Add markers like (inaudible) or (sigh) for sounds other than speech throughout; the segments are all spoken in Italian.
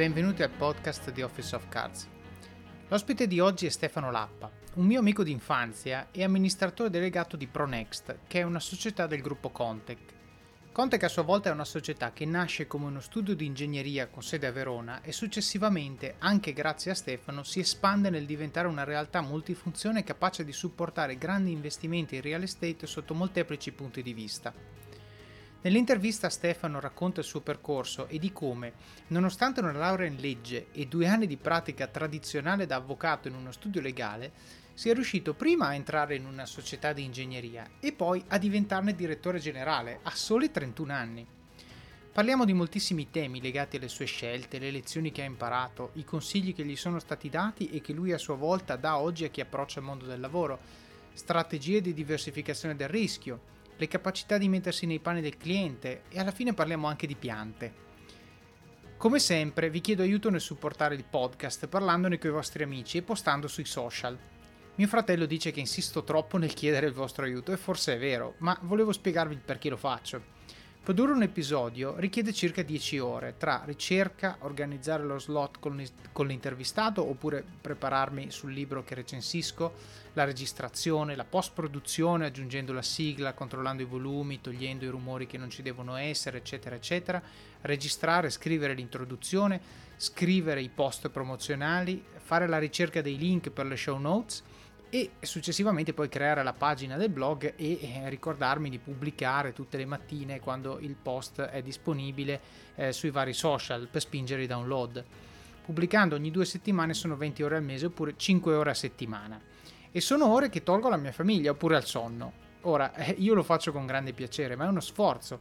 benvenuti al podcast di Office of Cards. L'ospite di oggi è Stefano Lappa, un mio amico d'infanzia e amministratore delegato di Pronext, che è una società del gruppo Contec. Contec a sua volta è una società che nasce come uno studio di ingegneria con sede a Verona e successivamente, anche grazie a Stefano, si espande nel diventare una realtà multifunzione capace di supportare grandi investimenti in real estate sotto molteplici punti di vista. Nell'intervista Stefano racconta il suo percorso e di come, nonostante una laurea in legge e due anni di pratica tradizionale da avvocato in uno studio legale, sia riuscito prima a entrare in una società di ingegneria e poi a diventarne direttore generale a soli 31 anni. Parliamo di moltissimi temi legati alle sue scelte, le lezioni che ha imparato, i consigli che gli sono stati dati e che lui a sua volta dà oggi a chi approccia il mondo del lavoro, strategie di diversificazione del rischio, le capacità di mettersi nei panni del cliente e alla fine parliamo anche di piante. Come sempre vi chiedo aiuto nel supportare il podcast parlandone con i vostri amici e postando sui social. Mio fratello dice che insisto troppo nel chiedere il vostro aiuto e forse è vero, ma volevo spiegarvi il perché lo faccio. Produrre un episodio richiede circa 10 ore tra ricerca, organizzare lo slot con l'intervistato oppure prepararmi sul libro che recensisco, la registrazione, la post-produzione aggiungendo la sigla, controllando i volumi, togliendo i rumori che non ci devono essere, eccetera, eccetera, registrare, scrivere l'introduzione, scrivere i post promozionali, fare la ricerca dei link per le show notes e successivamente poi creare la pagina del blog e eh, ricordarmi di pubblicare tutte le mattine quando il post è disponibile eh, sui vari social per spingere i download. Pubblicando ogni due settimane sono 20 ore al mese oppure 5 ore a settimana e sono ore che tolgo alla mia famiglia oppure al sonno. Ora, eh, io lo faccio con grande piacere, ma è uno sforzo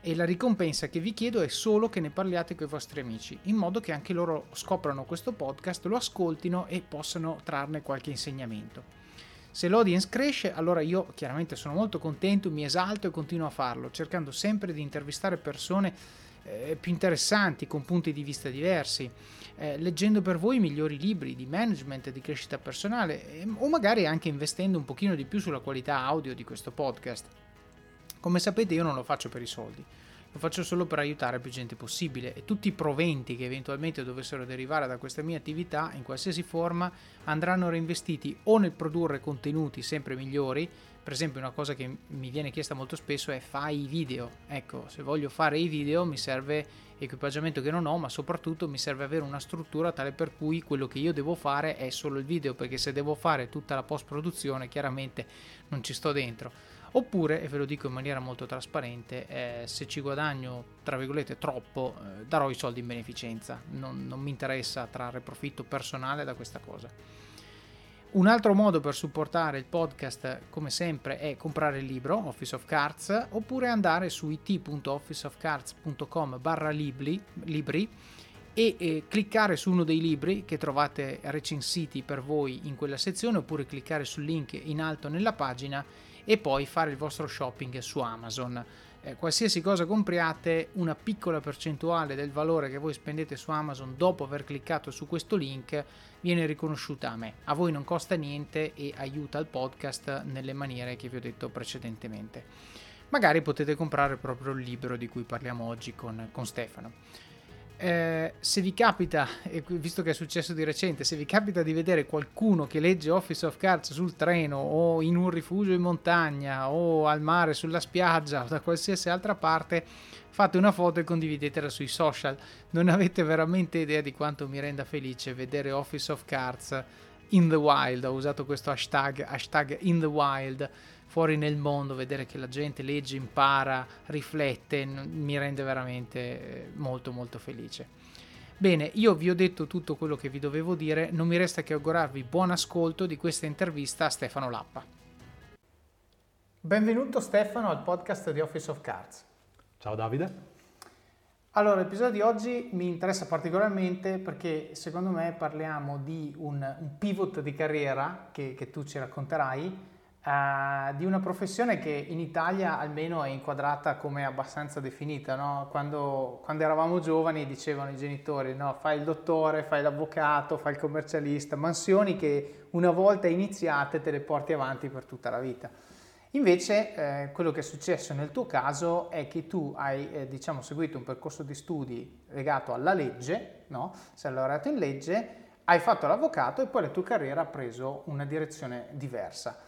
e la ricompensa che vi chiedo è solo che ne parliate con i vostri amici, in modo che anche loro scoprano questo podcast, lo ascoltino e possano trarne qualche insegnamento. Se l'audience cresce, allora io chiaramente sono molto contento, mi esalto e continuo a farlo, cercando sempre di intervistare persone eh, più interessanti, con punti di vista diversi, eh, leggendo per voi i migliori libri di management e di crescita personale, eh, o magari anche investendo un pochino di più sulla qualità audio di questo podcast. Come sapete io non lo faccio per i soldi, lo faccio solo per aiutare più gente possibile. E tutti i proventi che eventualmente dovessero derivare da questa mia attività in qualsiasi forma andranno reinvestiti o nel produrre contenuti sempre migliori, per esempio una cosa che mi viene chiesta molto spesso è fai i video, ecco se voglio fare i video mi serve equipaggiamento che non ho ma soprattutto mi serve avere una struttura tale per cui quello che io devo fare è solo il video perché se devo fare tutta la post produzione chiaramente non ci sto dentro Oppure, e ve lo dico in maniera molto trasparente, eh, se ci guadagno, tra virgolette, troppo, eh, darò i soldi in beneficenza. Non, non mi interessa trarre profitto personale da questa cosa. Un altro modo per supportare il podcast, come sempre, è comprare il libro Office of Cards oppure andare su it.officeofcards.com barra libri, e eh, cliccare su uno dei libri che trovate recensiti per voi in quella sezione oppure cliccare sul link in alto nella pagina e poi fare il vostro shopping su Amazon. Eh, qualsiasi cosa compriate, una piccola percentuale del valore che voi spendete su Amazon dopo aver cliccato su questo link viene riconosciuta a me. A voi non costa niente e aiuta il podcast nelle maniere che vi ho detto precedentemente. Magari potete comprare proprio il libro di cui parliamo oggi con, con Stefano. Eh, se vi capita, visto che è successo di recente, se vi capita di vedere qualcuno che legge Office of Cards sul treno o in un rifugio in montagna o al mare, sulla spiaggia o (laughs) da qualsiasi altra parte, fate una foto e condividetela sui social. Non avete veramente idea di quanto mi renda felice vedere Office of Cards in the wild. Ho usato questo hashtag, hashtag in the wild fuori nel mondo, vedere che la gente legge, impara, riflette, mi rende veramente eh, molto molto felice. Bene, io vi ho detto tutto quello che vi dovevo dire, non mi resta che augurarvi buon ascolto di questa intervista a Stefano Lappa. Benvenuto Stefano al podcast di Office of Cards. Ciao Davide. Allora, l'episodio di oggi mi interessa particolarmente perché secondo me parliamo di un, un pivot di carriera che, che tu ci racconterai Uh, di una professione che in Italia almeno è inquadrata come abbastanza definita. No? Quando, quando, eravamo giovani dicevano i genitori no? fai il dottore, fai l'avvocato, fai il commercialista, mansioni che una volta iniziate te le porti avanti per tutta la vita. Invece eh, quello che è successo nel tuo caso è che tu hai eh, diciamo, seguito un percorso di studi legato alla legge no? Sei laureato in legge, hai fatto l'avvocato e poi la tua carriera ha preso una direzione diversa.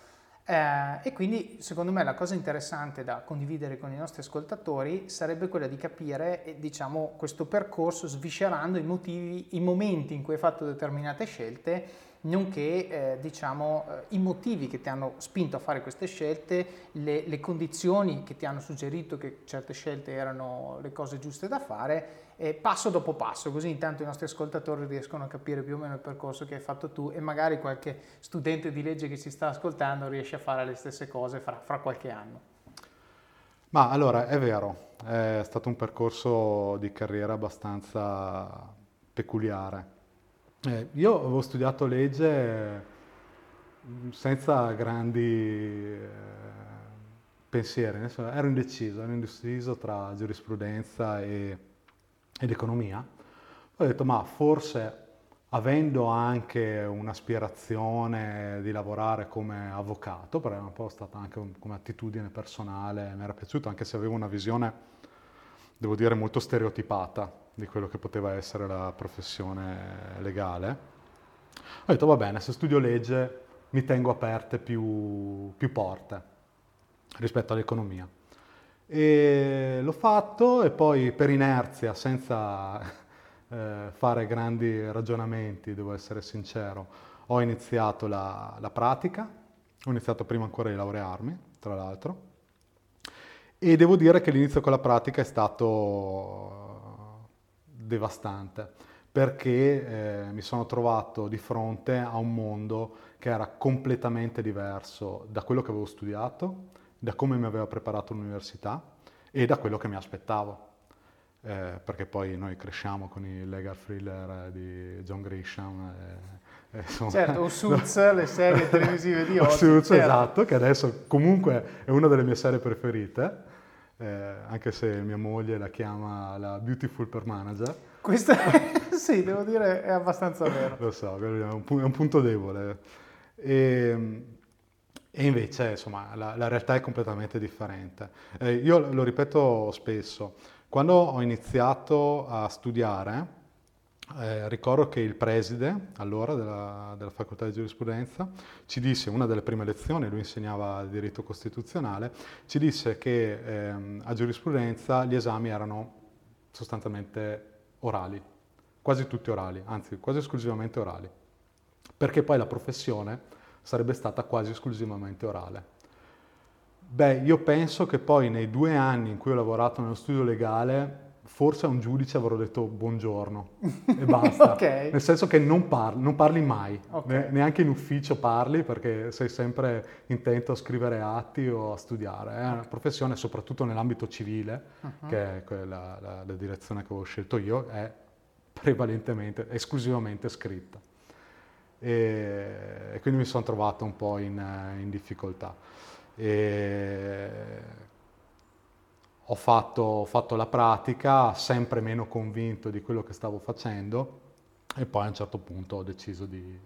Eh, e quindi secondo me la cosa interessante da condividere con i nostri ascoltatori sarebbe quella di capire eh, diciamo, questo percorso sviscerando i motivi, i momenti in cui hai fatto determinate scelte, nonché eh, diciamo, eh, i motivi che ti hanno spinto a fare queste scelte, le, le condizioni che ti hanno suggerito che certe scelte erano le cose giuste da fare eh, passo dopo passo, così intanto i nostri ascoltatori riescono a capire più o meno il percorso che hai fatto tu e magari qualche studente di legge che ci sta ascoltando riesce a fare le stesse cose fra, fra qualche anno. Ma allora è vero, è stato un percorso di carriera abbastanza peculiare. Eh, io avevo studiato legge mm, senza grandi eh, pensieri, ero indeciso, ero indeciso tra giurisprudenza e ed economia, ho detto ma forse avendo anche un'aspirazione di lavorare come avvocato, perché è un po' stata anche come attitudine personale, mi era piaciuto anche se avevo una visione, devo dire, molto stereotipata di quello che poteva essere la professione legale. Ho detto va bene, se studio legge mi tengo aperte più, più porte rispetto all'economia. E l'ho fatto e poi per inerzia, senza (laughs) eh, fare grandi ragionamenti, devo essere sincero, ho iniziato la, la pratica, ho iniziato prima ancora di laurearmi, tra l'altro, e devo dire che l'inizio con la pratica è stato devastante perché eh, mi sono trovato di fronte a un mondo che era completamente diverso da quello che avevo studiato, da come mi aveva preparato l'università e da quello che mi aspettavo. Eh, perché poi noi cresciamo con i legal thriller di John Grisham. Eh, insomma, certo, o (laughs) Suits, le serie televisive di oggi. Suits, certo. esatto, che adesso comunque è una delle mie serie preferite, eh, anche se mia moglie la chiama la Beautiful per Manager. Questa, (laughs) sì, devo dire, è abbastanza vero. Lo so, è un, è un punto debole. E, ehm, e invece, insomma, la, la realtà è completamente differente. Eh, io lo ripeto spesso, quando ho iniziato a studiare, eh, ricordo che il preside, allora, della, della, facoltà di giurisprudenza, ci disse, una delle prime lezioni, lui insegnava diritto costituzionale, ci disse che ehm, a giurisprudenza gli esami erano sostanzialmente orali, quasi tutti orali, anzi quasi esclusivamente orali, perché poi la professione sarebbe stata quasi esclusivamente orale. Beh, io penso che poi nei due anni in cui ho lavorato nello studio legale, forse a un giudice avrò detto buongiorno e (laughs) basta. okay. Nel senso che non parli, non parli mai, okay. neanche in ufficio parli perché sei sempre intento a scrivere atti o a studiare. È una professione, soprattutto nell'ambito civile, uh-huh. che è quella, la, la direzione che ho scelto io, è prevalentemente, esclusivamente scritta e, e quindi mi sono trovato un po' in, in difficoltà. E ho fatto, ho fatto la pratica sempre meno convinto di quello che stavo facendo e poi a un certo punto ho deciso di,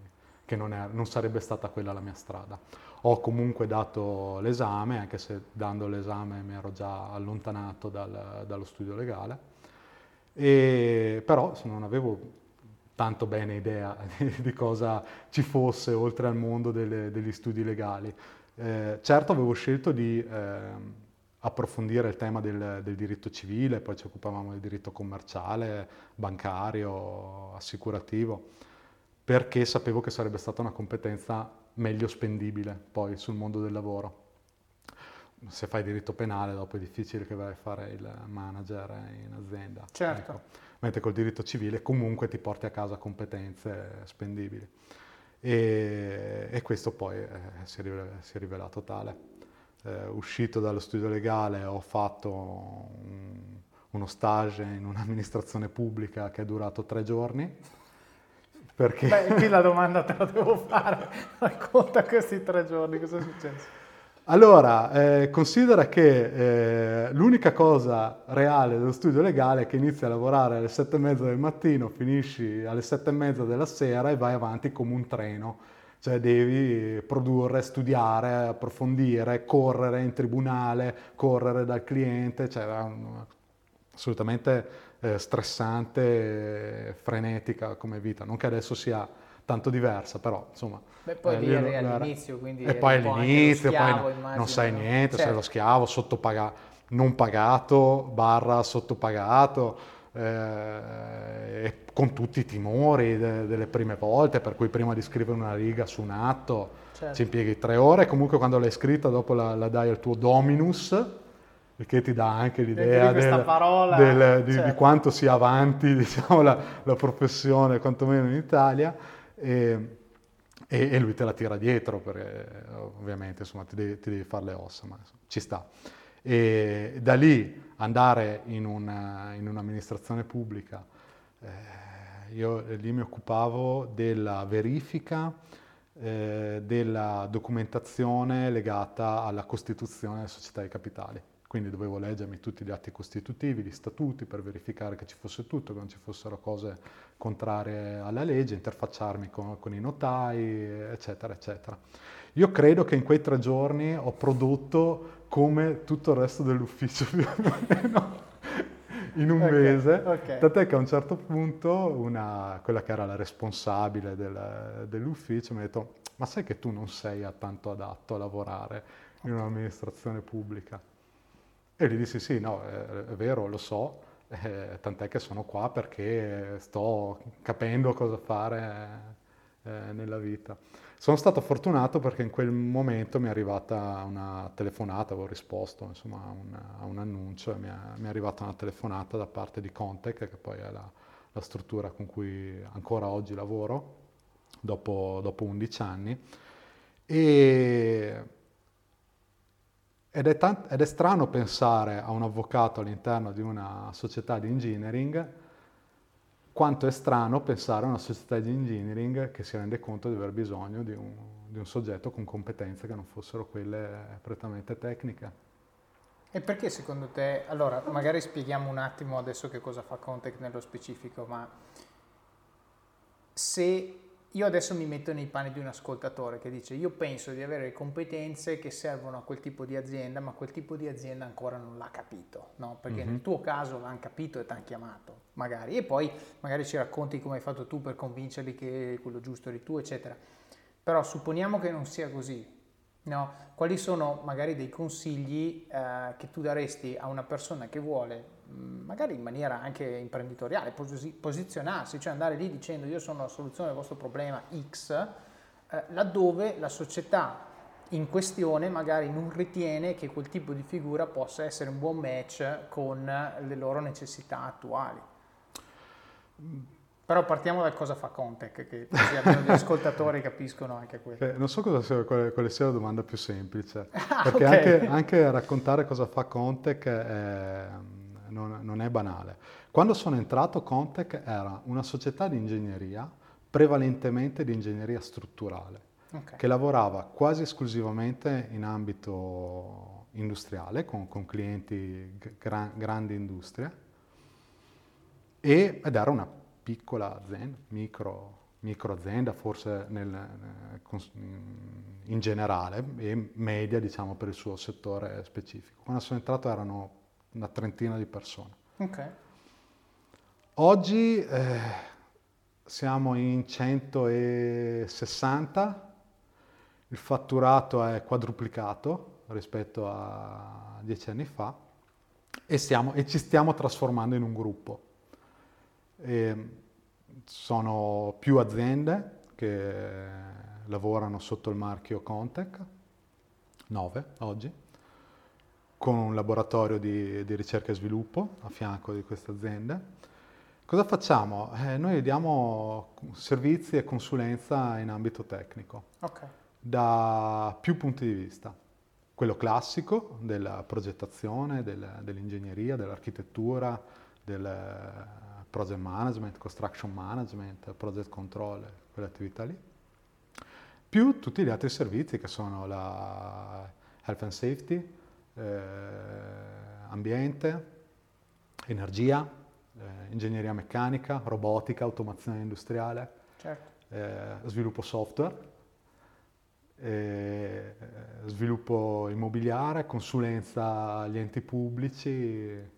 che non, è, non, sarebbe stata quella la mia strada. Ho comunque dato l'esame, anche se dando l'esame mi ero già allontanato dal, dallo studio legale, e, però non avevo tanto bene idea (laughs) di cosa ci fosse oltre al mondo delle, degli studi legali. Eh, certo avevo scelto di eh, approfondire il tema del, del, diritto civile, poi ci occupavamo del diritto commerciale, bancario, assicurativo, perché sapevo che sarebbe stata una competenza meglio spendibile poi sul mondo del lavoro. Se fai diritto penale dopo è difficile che vai a fare il manager in azienda. Certo. Ecco mentre col diritto civile comunque ti porti a casa competenze spendibili. E, e questo poi eh, si, è rivelato, tale. Eh, uscito dallo studio legale ho fatto un, uno stage in un'amministrazione pubblica che è durato tre giorni. Perché... Beh, qui la domanda te la devo fare. (laughs) Racconta questi tre giorni, cosa è successo? Allora, eh, considera che eh, l'unica cosa reale dello studio legale è che inizi a lavorare alle sette e mezza del mattino, finisci alle sette e mezza della sera e vai avanti come un treno. Cioè devi produrre, studiare, approfondire, correre in tribunale, correre dal cliente, cioè assolutamente eh, stressante, frenetica come vita. Non che adesso sia tanto diversa, però insomma... Beh, poi eh, lì eri all'inizio, quindi E poi all'inizio, poi schiavo, no- immagino, non sai no? niente, sei Certo. lo schiavo, sottopagato, non pagato, barra sottopagato, eh, con tutti i timori de- delle prime volte, per cui prima di scrivere una riga su un atto Certo. ci impieghi tre ore, comunque quando l'hai scritta dopo la, la dai al tuo dominus, che ti dà anche l'idea di del- parola, del- di, di certo. quanto sia avanti (laughs) diciamo, la, la professione, quantomeno in Italia, e, e- e lui te la tira dietro, perché ovviamente insomma, ti, devi, ti devi fare le ossa, ma insomma, ci sta. E da lì andare in, una- in un'amministrazione pubblica, eh, io lì mi occupavo della verifica eh, della documentazione legata alla costituzione delle società di capitali. Quindi dovevo leggermi tutti gli atti costitutivi, gli statuti per verificare che ci fosse tutto, che non ci fossero cose contrarie alla legge, interfacciarmi con, con i notai, eccetera, eccetera. Io credo che in quei tre giorni ho prodotto come tutto il resto dell'ufficio (laughs) più o meno in un Ok, mese, ok. tant'è che a un certo punto una, quella che era la responsabile del- dell'ufficio mi ha detto ma sai che tu non sei tanto adatto a lavorare in un'amministrazione pubblica? E gli dissi sì, no, è, è vero, lo so, eh, tant'è che sono qua perché sto capendo cosa fare eh, nella vita. Sono stato fortunato perché in quel momento mi è arrivata una telefonata, avevo risposto insomma, a, un, a un annuncio mi è, mi è arrivata una telefonata da parte di Contec, che poi è la, la struttura con cui ancora oggi lavoro, dopo, dopo 11 anni. E, ed, è tan- ed è strano pensare a un avvocato all'interno di una società di engineering quanto è strano pensare a una società di engineering che si rende conto di aver bisogno di un, di un soggetto con competenze che non fossero quelle prettamente tecniche. E perché secondo te, allora magari spieghiamo un attimo adesso che cosa fa Contact nello specifico, ma se io adesso mi metto nei panni di un ascoltatore che dice io penso di avere le competenze che servono a quel tipo di azienda, ma quel tipo di azienda ancora non l'ha capito, no? Perché Mhm. nel tuo caso l'hanno capito e ti hanno chiamato, magari, e poi magari ci racconti come hai fatto tu per convincerli che quello giusto eri tu, eccetera. Però supponiamo che non sia così, no? Quali sono magari dei consigli eh, che tu daresti a una persona che vuole, magari in maniera anche imprenditoriale, posi- posizionarsi, cioè andare lì dicendo io sono la soluzione del vostro problema X, eh, laddove la società in questione magari non ritiene che quel tipo di figura possa essere un buon match con le loro necessità attuali. Però partiamo dal cosa fa Contec, che così almeno gli (laughs) ascoltatori capiscono anche quello. Eh, non so cosa sia, quale, quale sia la domanda più semplice, Ah, perché ok. anche, anche raccontare cosa fa Contec è- non, non è banale. Quando sono entrato Contec era una società di ingegneria, prevalentemente di ingegneria strutturale, Ok. che lavorava quasi esclusivamente in ambito industriale, con, con clienti g- gra- grandi industrie, e- ed era una piccola azienda, micro, micro azienda forse nel- in generale e media diciamo per il suo settore specifico. Quando sono entrato erano una trentina di persone. Ok. Oggi eh, siamo in 160, il fatturato è quadruplicato rispetto a dieci anni fa e, stiamo- e ci stiamo trasformando in un gruppo. E sono più aziende che lavorano sotto il marchio Contec, 9 oggi, con un laboratorio di, di ricerca e sviluppo a fianco di queste aziende. Cosa facciamo? Eh, noi diamo servizi e consulenza in ambito tecnico Ok. da più punti di vista. Quello classico della progettazione, del- dell'ingegneria, dell'architettura, del eh, project management, construction management, project control, quelle attività lì, più tutti gli altri servizi che sono la health and safety, eh, ambiente, energia, eh, ingegneria meccanica, robotica, automazione industriale, Certo. eh, sviluppo software, eh, sviluppo immobiliare, consulenza agli enti pubblici.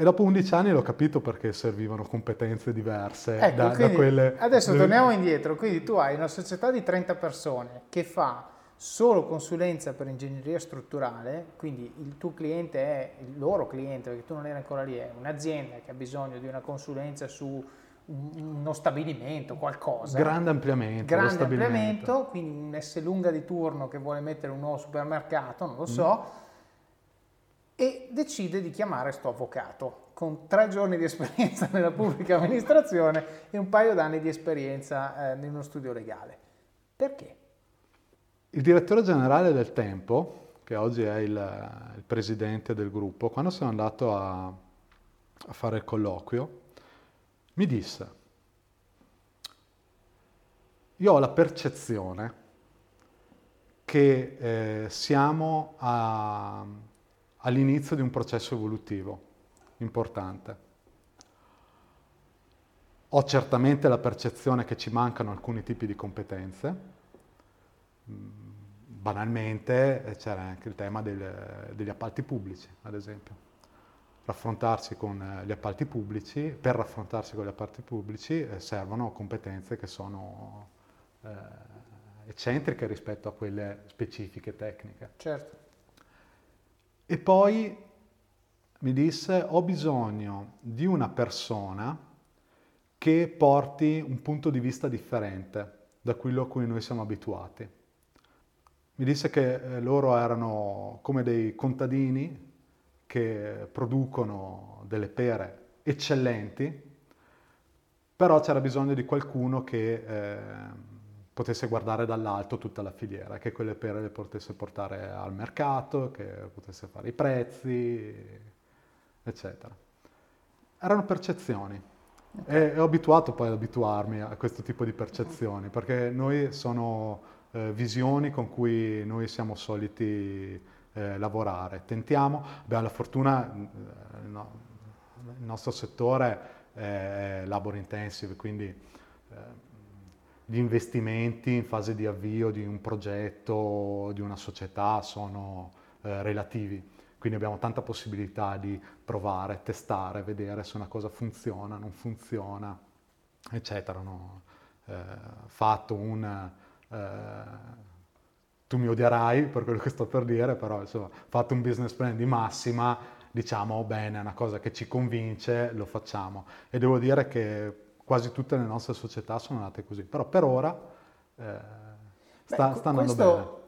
E dopo 11 anni l'ho capito perché servivano competenze diverse ecco, da, da quelle... Adesso torniamo indietro, quindi tu hai una società di 30 persone che fa solo consulenza per ingegneria strutturale, quindi il tuo cliente è il loro cliente, perché tu non eri ancora lì, è un'azienda che ha bisogno di una consulenza su uno stabilimento, qualcosa. Grande ampliamento. Grande ampliamento, quindi un S lunga di turno che vuole mettere un nuovo supermercato, non lo so, mm. e decide di chiamare sto avvocato con tre giorni di esperienza (laughs) nella pubblica amministrazione e un paio d'anni di esperienza eh, in uno studio legale. Perché? Il direttore generale del Tempo, che oggi è il, il presidente del gruppo, quando sono andato a, a fare il colloquio, mi disse, io ho la percezione che eh, siamo a, all'inizio di un processo evolutivo importante. Ho certamente la percezione che ci mancano alcuni tipi di competenze. Banalmente eh, c'era anche il tema del, degli appalti pubblici, ad esempio raffrontarsi con eh, gli appalti pubblici, per raffrontarsi con gli appalti pubblici eh, servono competenze che sono eh, eccentriche rispetto a quelle specifiche tecniche. Certo. E poi mi disse ho bisogno di una persona che porti un punto di vista differente da quello a cui noi siamo abituati. Mi disse che eh, loro erano come dei contadini che producono delle pere eccellenti, però c'era bisogno di qualcuno che eh, potesse guardare dall'alto tutta la filiera, che quelle pere le potesse portare al mercato, che potesse fare i prezzi, eccetera. Erano percezioni. E, ho abituato poi ad abituarmi a questo tipo di percezioni, perché noi sono eh, visioni con cui noi siamo soliti eh, lavorare. Tentiamo, abbiamo la fortuna, eh, no, il nostro settore è labor intensive, quindi eh, gli investimenti in fase di avvio di un progetto, di una società sono relativi. Quindi abbiamo tanta possibilità di provare, testare, vedere se una cosa funziona, non funziona, eccetera. No? Eh, fatto un, eh, tu mi odierai per quello che sto per dire, però insomma, fatto un business plan di massima, diciamo bene, è una cosa che ci convince, lo facciamo. E devo dire che quasi tutte le nostre società sono nate così, però per ora eh, sta, Beh, sta andando questo,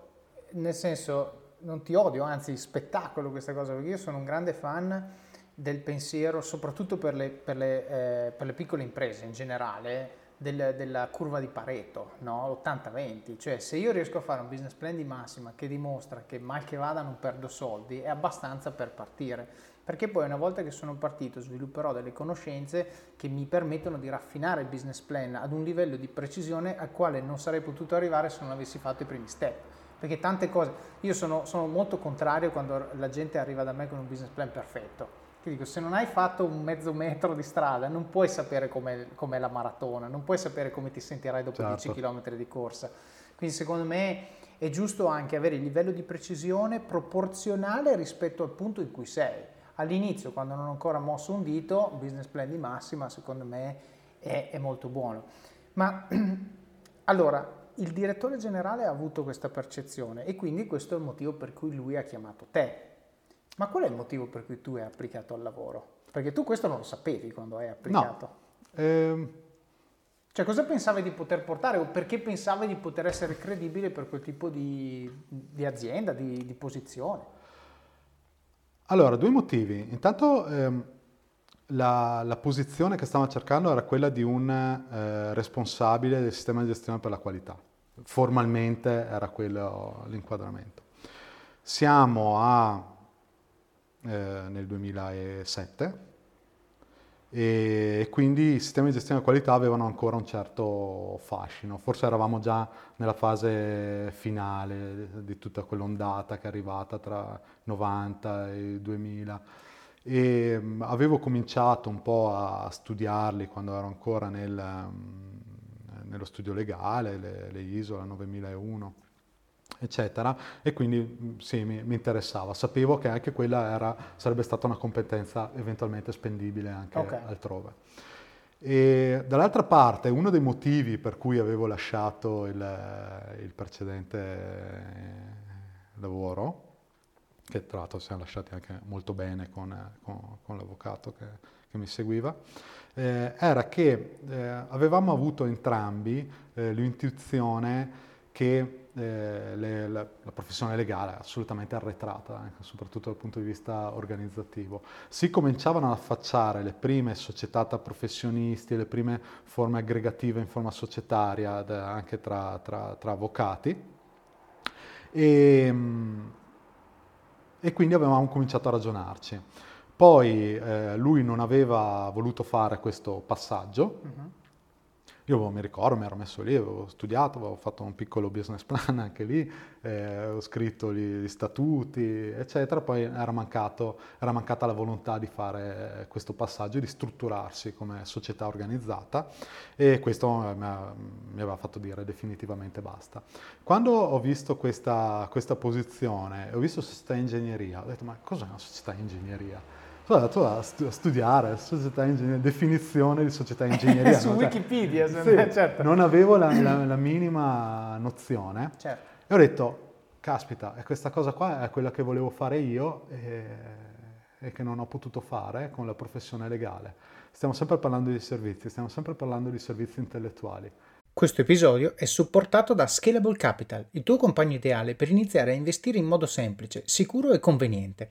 bene. Nel senso, non ti odio, anzi spettacolo questa cosa, perché io sono un grande fan del pensiero, soprattutto per le, per le, eh, per le piccole imprese in generale, del, della curva di Pareto, no? 80-20, cioè se io riesco a fare un business plan di massima che dimostra che mal che vada non perdo soldi, è abbastanza per partire, perché poi una volta che sono partito svilupperò delle conoscenze che mi permettono di raffinare il business plan ad un livello di precisione al quale non sarei potuto arrivare se non avessi fatto i primi step. Perché tante cose, io sono, sono molto contrario quando la gente arriva da me con un business plan perfetto ti dico, se non hai fatto un mezzo metro di strada, non puoi sapere com'è, com'è la maratona, non puoi sapere come ti sentirai dopo certo. 10 km di corsa. Quindi secondo me è giusto anche avere il livello di precisione proporzionale rispetto al punto in cui sei. All'inizio, quando non ho ancora mosso un dito, un business plan di massima, secondo me è, è molto buono. Ma (clears throat) allora, il direttore generale ha avuto questa percezione e quindi questo è il motivo per cui lui ha chiamato te ma qual è il motivo per cui tu hai applicato al lavoro? Perché tu questo non lo sapevi quando hai applicato. No. Ehm... Cioè cosa pensavi di poter portare o perché pensavi di poter essere credibile per quel tipo di, di azienda, di, di, posizione? Allora, due motivi. Intanto ehm, la, la, posizione che stavo cercando era quella di un eh, responsabile del sistema di gestione per la qualità. Formalmente era quello l'inquadramento. Siamo a eh, nel 2007 e quindi i sistemi di gestione della qualità avevano ancora un certo fascino, forse eravamo già nella fase finale di tutta quell'ondata che è arrivata tra 90 e 2000 e mm, avevo cominciato un po' a studiarli quando ero ancora nel, mm, nello studio legale, le, le ISO, la 9001 eccetera, e quindi mm, sì, mi, mi, interessava. Sapevo che anche quella era, sarebbe stata una competenza eventualmente spendibile anche okay. altrove. E dall'altra parte, uno dei motivi per cui avevo lasciato il, il precedente lavoro, che tra l'altro siamo lasciati anche molto bene con, con, con l'avvocato che, che, mi seguiva, eh, era che eh, avevamo avuto entrambi eh, l'intuizione che eh, le, la, la, professione legale è assolutamente arretrata, anche, soprattutto dal punto di vista organizzativo. Si cominciavano ad affacciare le prime società tra professionisti, le prime forme aggregative in forma societaria anche tra, tra, tra avvocati e, e, quindi avevamo cominciato a ragionarci. Poi eh, lui non aveva voluto fare questo passaggio. Uh-huh io mi ricordo, mi ero messo lì, avevo studiato, avevo fatto un piccolo business plan (laughs) anche lì, eh, avevo scritto gli, gli, statuti, eccetera, poi era, mancato, era, mancata la volontà di fare questo passaggio, di strutturarsi come società organizzata e questo mi, ha, mi aveva fatto dire definitivamente basta. Quando ho visto questa, questa posizione, ho visto società ingegneria, ho detto ma cos'è una società ingegneria? Sono andato a, studiare società ingegneria, definizione di società ingegneria. (laughs) Su no? Wikipedia, sì, certo. Non avevo la, la, la minima nozione. Certo. E ho detto, caspita, questa cosa qua è quella che volevo fare io e, e che non ho potuto fare con la professione legale. Stiamo sempre parlando di servizi, stiamo sempre parlando di servizi intellettuali. Questo episodio è supportato da Scalable Capital, il tuo compagno ideale per iniziare a investire in modo semplice, sicuro e conveniente.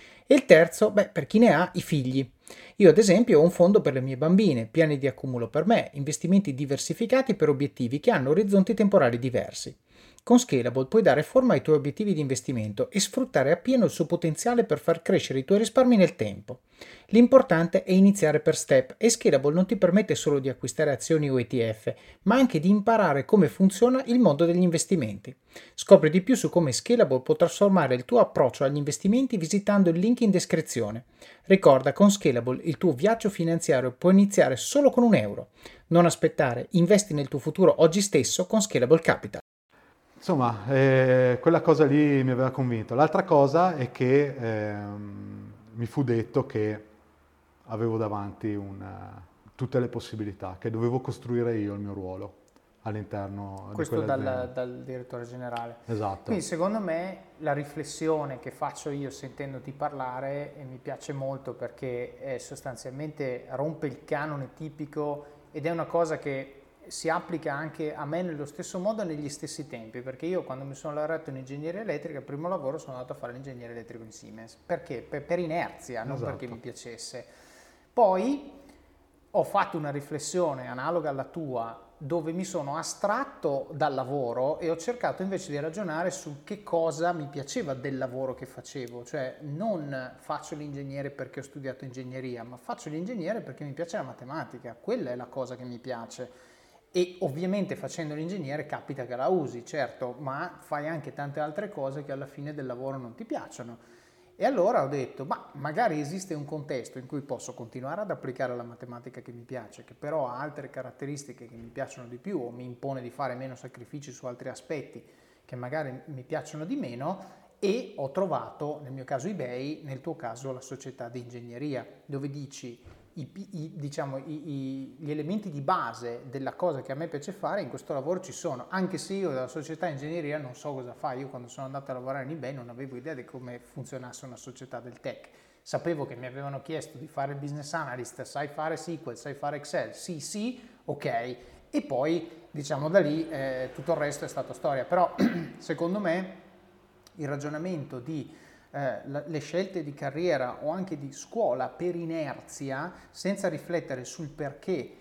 E il terzo, beh, per chi ne ha, i figli. Io ad esempio ho un fondo per le mie bambine, piani di accumulo per me, investimenti diversificati per obiettivi che hanno orizzonti temporali diversi. Con Scalable puoi dare forma ai tuoi obiettivi di investimento e sfruttare appieno il suo potenziale per far crescere i tuoi risparmi nel tempo. L'importante è iniziare per step e Scalable non ti permette solo di acquistare azioni o ETF, ma anche di imparare come funziona il mondo degli investimenti. Scopri di più su come Scalable può trasformare il tuo approccio agli investimenti visitando il link in descrizione. Ricorda, con Scalable il tuo viaggio finanziario può iniziare solo con un euro. Non aspettare, investi nel tuo futuro oggi stesso con Scalable Capital. Insomma, eh, quella cosa lì mi aveva convinto. L'altra cosa è che eh, mi fu detto che avevo davanti una, tutte le possibilità, che dovevo costruire io il mio ruolo all'interno Questo di Questo dal, dal, direttore generale. Esatto. Quindi secondo me la riflessione che faccio io sentendoti parlare mi piace molto perché sostanzialmente rompe il canone tipico ed è una cosa che si applica anche a me nello stesso modo negli stessi tempi, perché io quando mi sono laureato in ingegneria elettrica, il primo lavoro sono andato a fare l'ingegnere elettrico in Siemens. Perché? Per, per inerzia, non esatto. perché mi piacesse. Poi ho fatto una riflessione analoga alla tua dove mi sono astratto dal lavoro e ho cercato invece di ragionare su che cosa mi piaceva del lavoro che facevo, cioè non faccio l'ingegnere perché ho studiato ingegneria, ma faccio l'ingegnere perché mi piace la matematica, quella è la cosa che mi piace e ovviamente facendo l'ingegnere capita che la usi, certo, ma fai anche tante altre cose che alla fine del lavoro non ti piacciono. E allora ho detto, ma magari esiste un contesto in cui posso continuare ad applicare la matematica che mi piace, che però ha altre caratteristiche che mi piacciono di più o mi impone di fare meno sacrifici su altri aspetti che magari mi piacciono di meno e ho trovato, nel mio caso eBay, nel tuo caso la società di ingegneria, dove dici i, i, diciamo, i, gli elementi di base della cosa che a me piace fare in questo lavoro ci sono, anche se io dalla società ingegneria non so cosa fa, io quando sono andato a lavorare in eBay non avevo idea di come funzionasse una società del tech, sapevo che mi avevano chiesto di fare il business analyst, sai fare SQL, sai fare Excel, sì sì, ok, e poi diciamo da lì eh, tutto il resto è stata storia, però (clears throat) secondo me il ragionamento di eh, le scelte di carriera o anche di scuola per inerzia, senza riflettere sul perché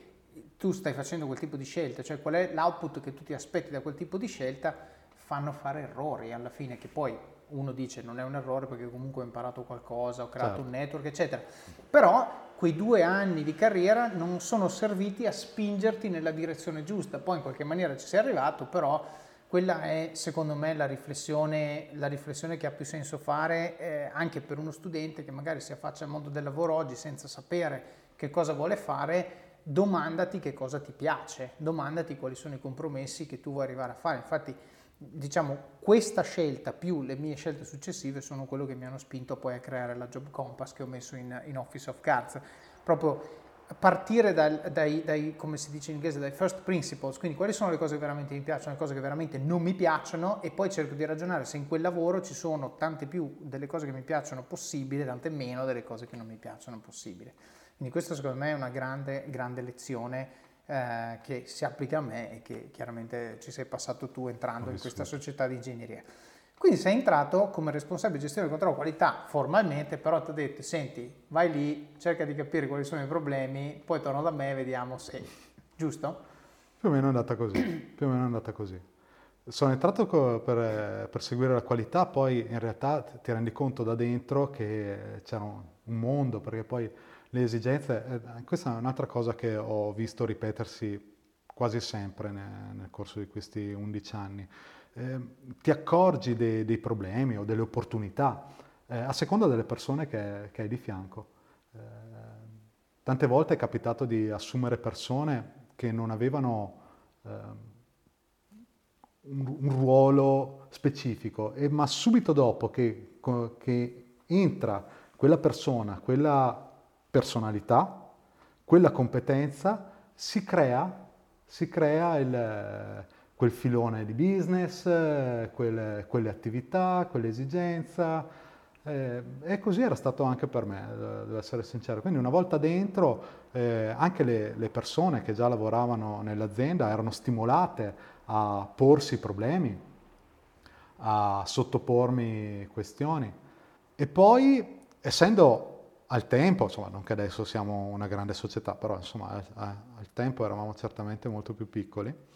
tu stai facendo quel tipo di scelta, cioè qual è l'output che tu ti aspetti da quel tipo di scelta, fanno fare errori alla fine che poi uno dice non è un errore perché comunque ho imparato qualcosa, ho creato Certo. un network, eccetera. Però quei due anni di carriera non sono serviti a spingerti nella direzione giusta. Poi in qualche maniera ci sei arrivato, però quella è secondo me la riflessione, la riflessione che ha più senso fare eh, anche per uno studente che magari si affaccia al mondo del lavoro oggi senza sapere che cosa vuole fare. Domandati che cosa ti piace, domandati quali sono i compromessi che tu vuoi arrivare a fare. Infatti, diciamo, questa scelta più le mie scelte successive sono quello che mi hanno spinto poi a creare la Job Compass che ho messo in, in Office of Cards. Proprio partire dal- dai, dai, come si dice in inglese, dai first principles, quindi quali sono le cose che veramente mi piacciono, le cose che veramente non mi piacciono e poi cerco di ragionare se in quel lavoro ci sono tante più delle cose che mi piacciono possibili, tante meno delle cose che non mi piacciono possibili. Quindi questa secondo me è una grande, grande lezione eh, che si applica a me e che chiaramente ci sei passato tu entrando in questa società di ingegneria. Quindi sei entrato come responsabile di gestione del controllo qualità formalmente, però ti ho detto, senti, vai lì, cerca di capire quali sono i problemi, poi torno da me e vediamo se... Giusto? Più o meno è andata così, più o meno è andata così. Sono entrato per, eh, per seguire la qualità, poi in realtà ti rendi conto da dentro che c'era un un mondo, perché poi le esigenze, eh, questa è un'altra cosa che ho visto ripetersi quasi sempre ne- nel, corso di questi 11 anni. Eh, ti accorgi dei, dei problemi o delle opportunità eh, a seconda delle persone che, che hai di fianco. Eh, tante volte è capitato di assumere persone che non avevano ehm, un, un ruolo specifico, e- ma subito dopo che, che entra quella persona, quella personalità, quella competenza, si crea, si crea il, quel filone di business, eh, quelle, quelle attività, quell'esigenza. eh, e così era stato anche per me, eh, devo essere sincero. Quindi una volta dentro, eh, anche le, le persone che già lavoravano nell'azienda erano stimolate a porsi problemi, a sottopormi questioni. E poi, essendo al tempo, insomma, non che adesso siamo una grande società, però insomma, al, al tempo eravamo certamente molto più piccoli,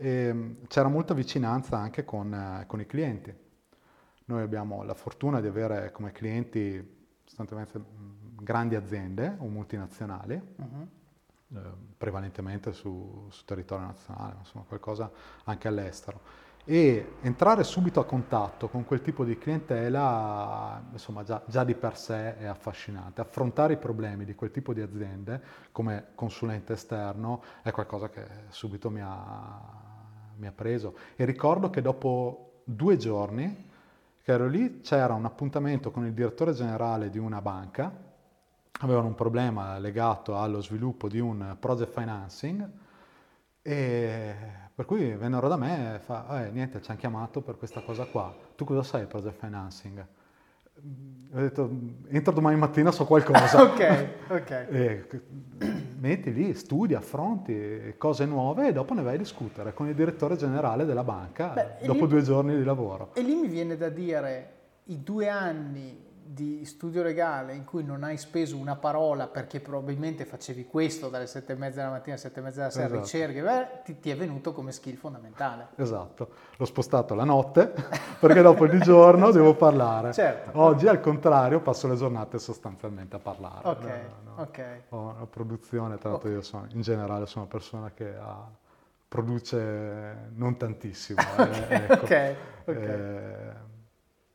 e c'era molta vicinanza anche con, eh, con i clienti. Noi abbiamo la fortuna di avere come clienti sostanzialmente mh, grandi aziende o multinazionali, Mhm. eh, prevalentemente su, su territorio nazionale, ma insomma qualcosa anche all'estero. E entrare subito a contatto con quel tipo di clientela, insomma, già, già di per sé è affascinante. Affrontare i problemi di quel tipo di aziende come consulente esterno è qualcosa che subito mi ha, mi ha preso. E ricordo che dopo due giorni che ero lì c'era un appuntamento con il direttore generale di una banca, avevano un problema legato allo sviluppo di un project financing e per cui vennero da me e fa, eh, niente, ci hanno chiamato per questa cosa qua. Tu cosa sai project financing? Ho detto, entro domani mattina so qualcosa. (laughs) ok, ok. E metti lì, studi, affronti cose nuove e dopo ne vai a discutere con il direttore generale della banca Beh, dopo lì- due giorni di lavoro. E lì mi viene da dire i due anni di studio legale in cui non hai speso una parola perché probabilmente facevi questo dalle sette e mezza della mattina alle sette e mezza della sera, Esatto. ricerche, beh, ti, ti è venuto come skill fondamentale. Esatto, l'ho spostato la notte (laughs) perché dopo di giorno devo parlare. Certo. Oggi al contrario passo le giornate sostanzialmente a parlare. Ok, No, no. ok. Ho una produzione, tra l'altro Ok. io sono, in generale sono una persona che ha- produce non tantissimo. (laughs) eh, ecco. Ok, ok. Eh,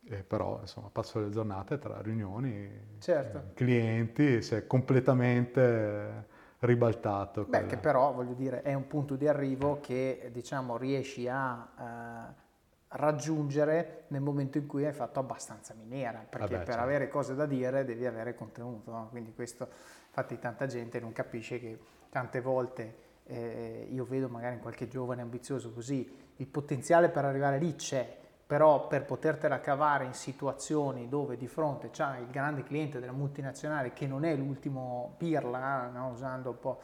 eh, però insomma passo le giornate tra riunioni, Certo. eh, clienti, si è completamente ribaltato. Beh, quel- che però voglio dire è un punto di arrivo che diciamo riesci a eh, raggiungere nel momento in cui hai fatto abbastanza miniera, perché Vabbè, per certo. avere cose da dire devi avere contenuto, no? quindi questo infatti tanta gente non capisce che tante volte eh, io vedo magari in qualche giovane ambizioso così il potenziale per arrivare lì c'è, però per potertela cavare in situazioni dove di fronte c'hai il grande cliente della multinazionale che non è l'ultimo pirla, no? usando un po'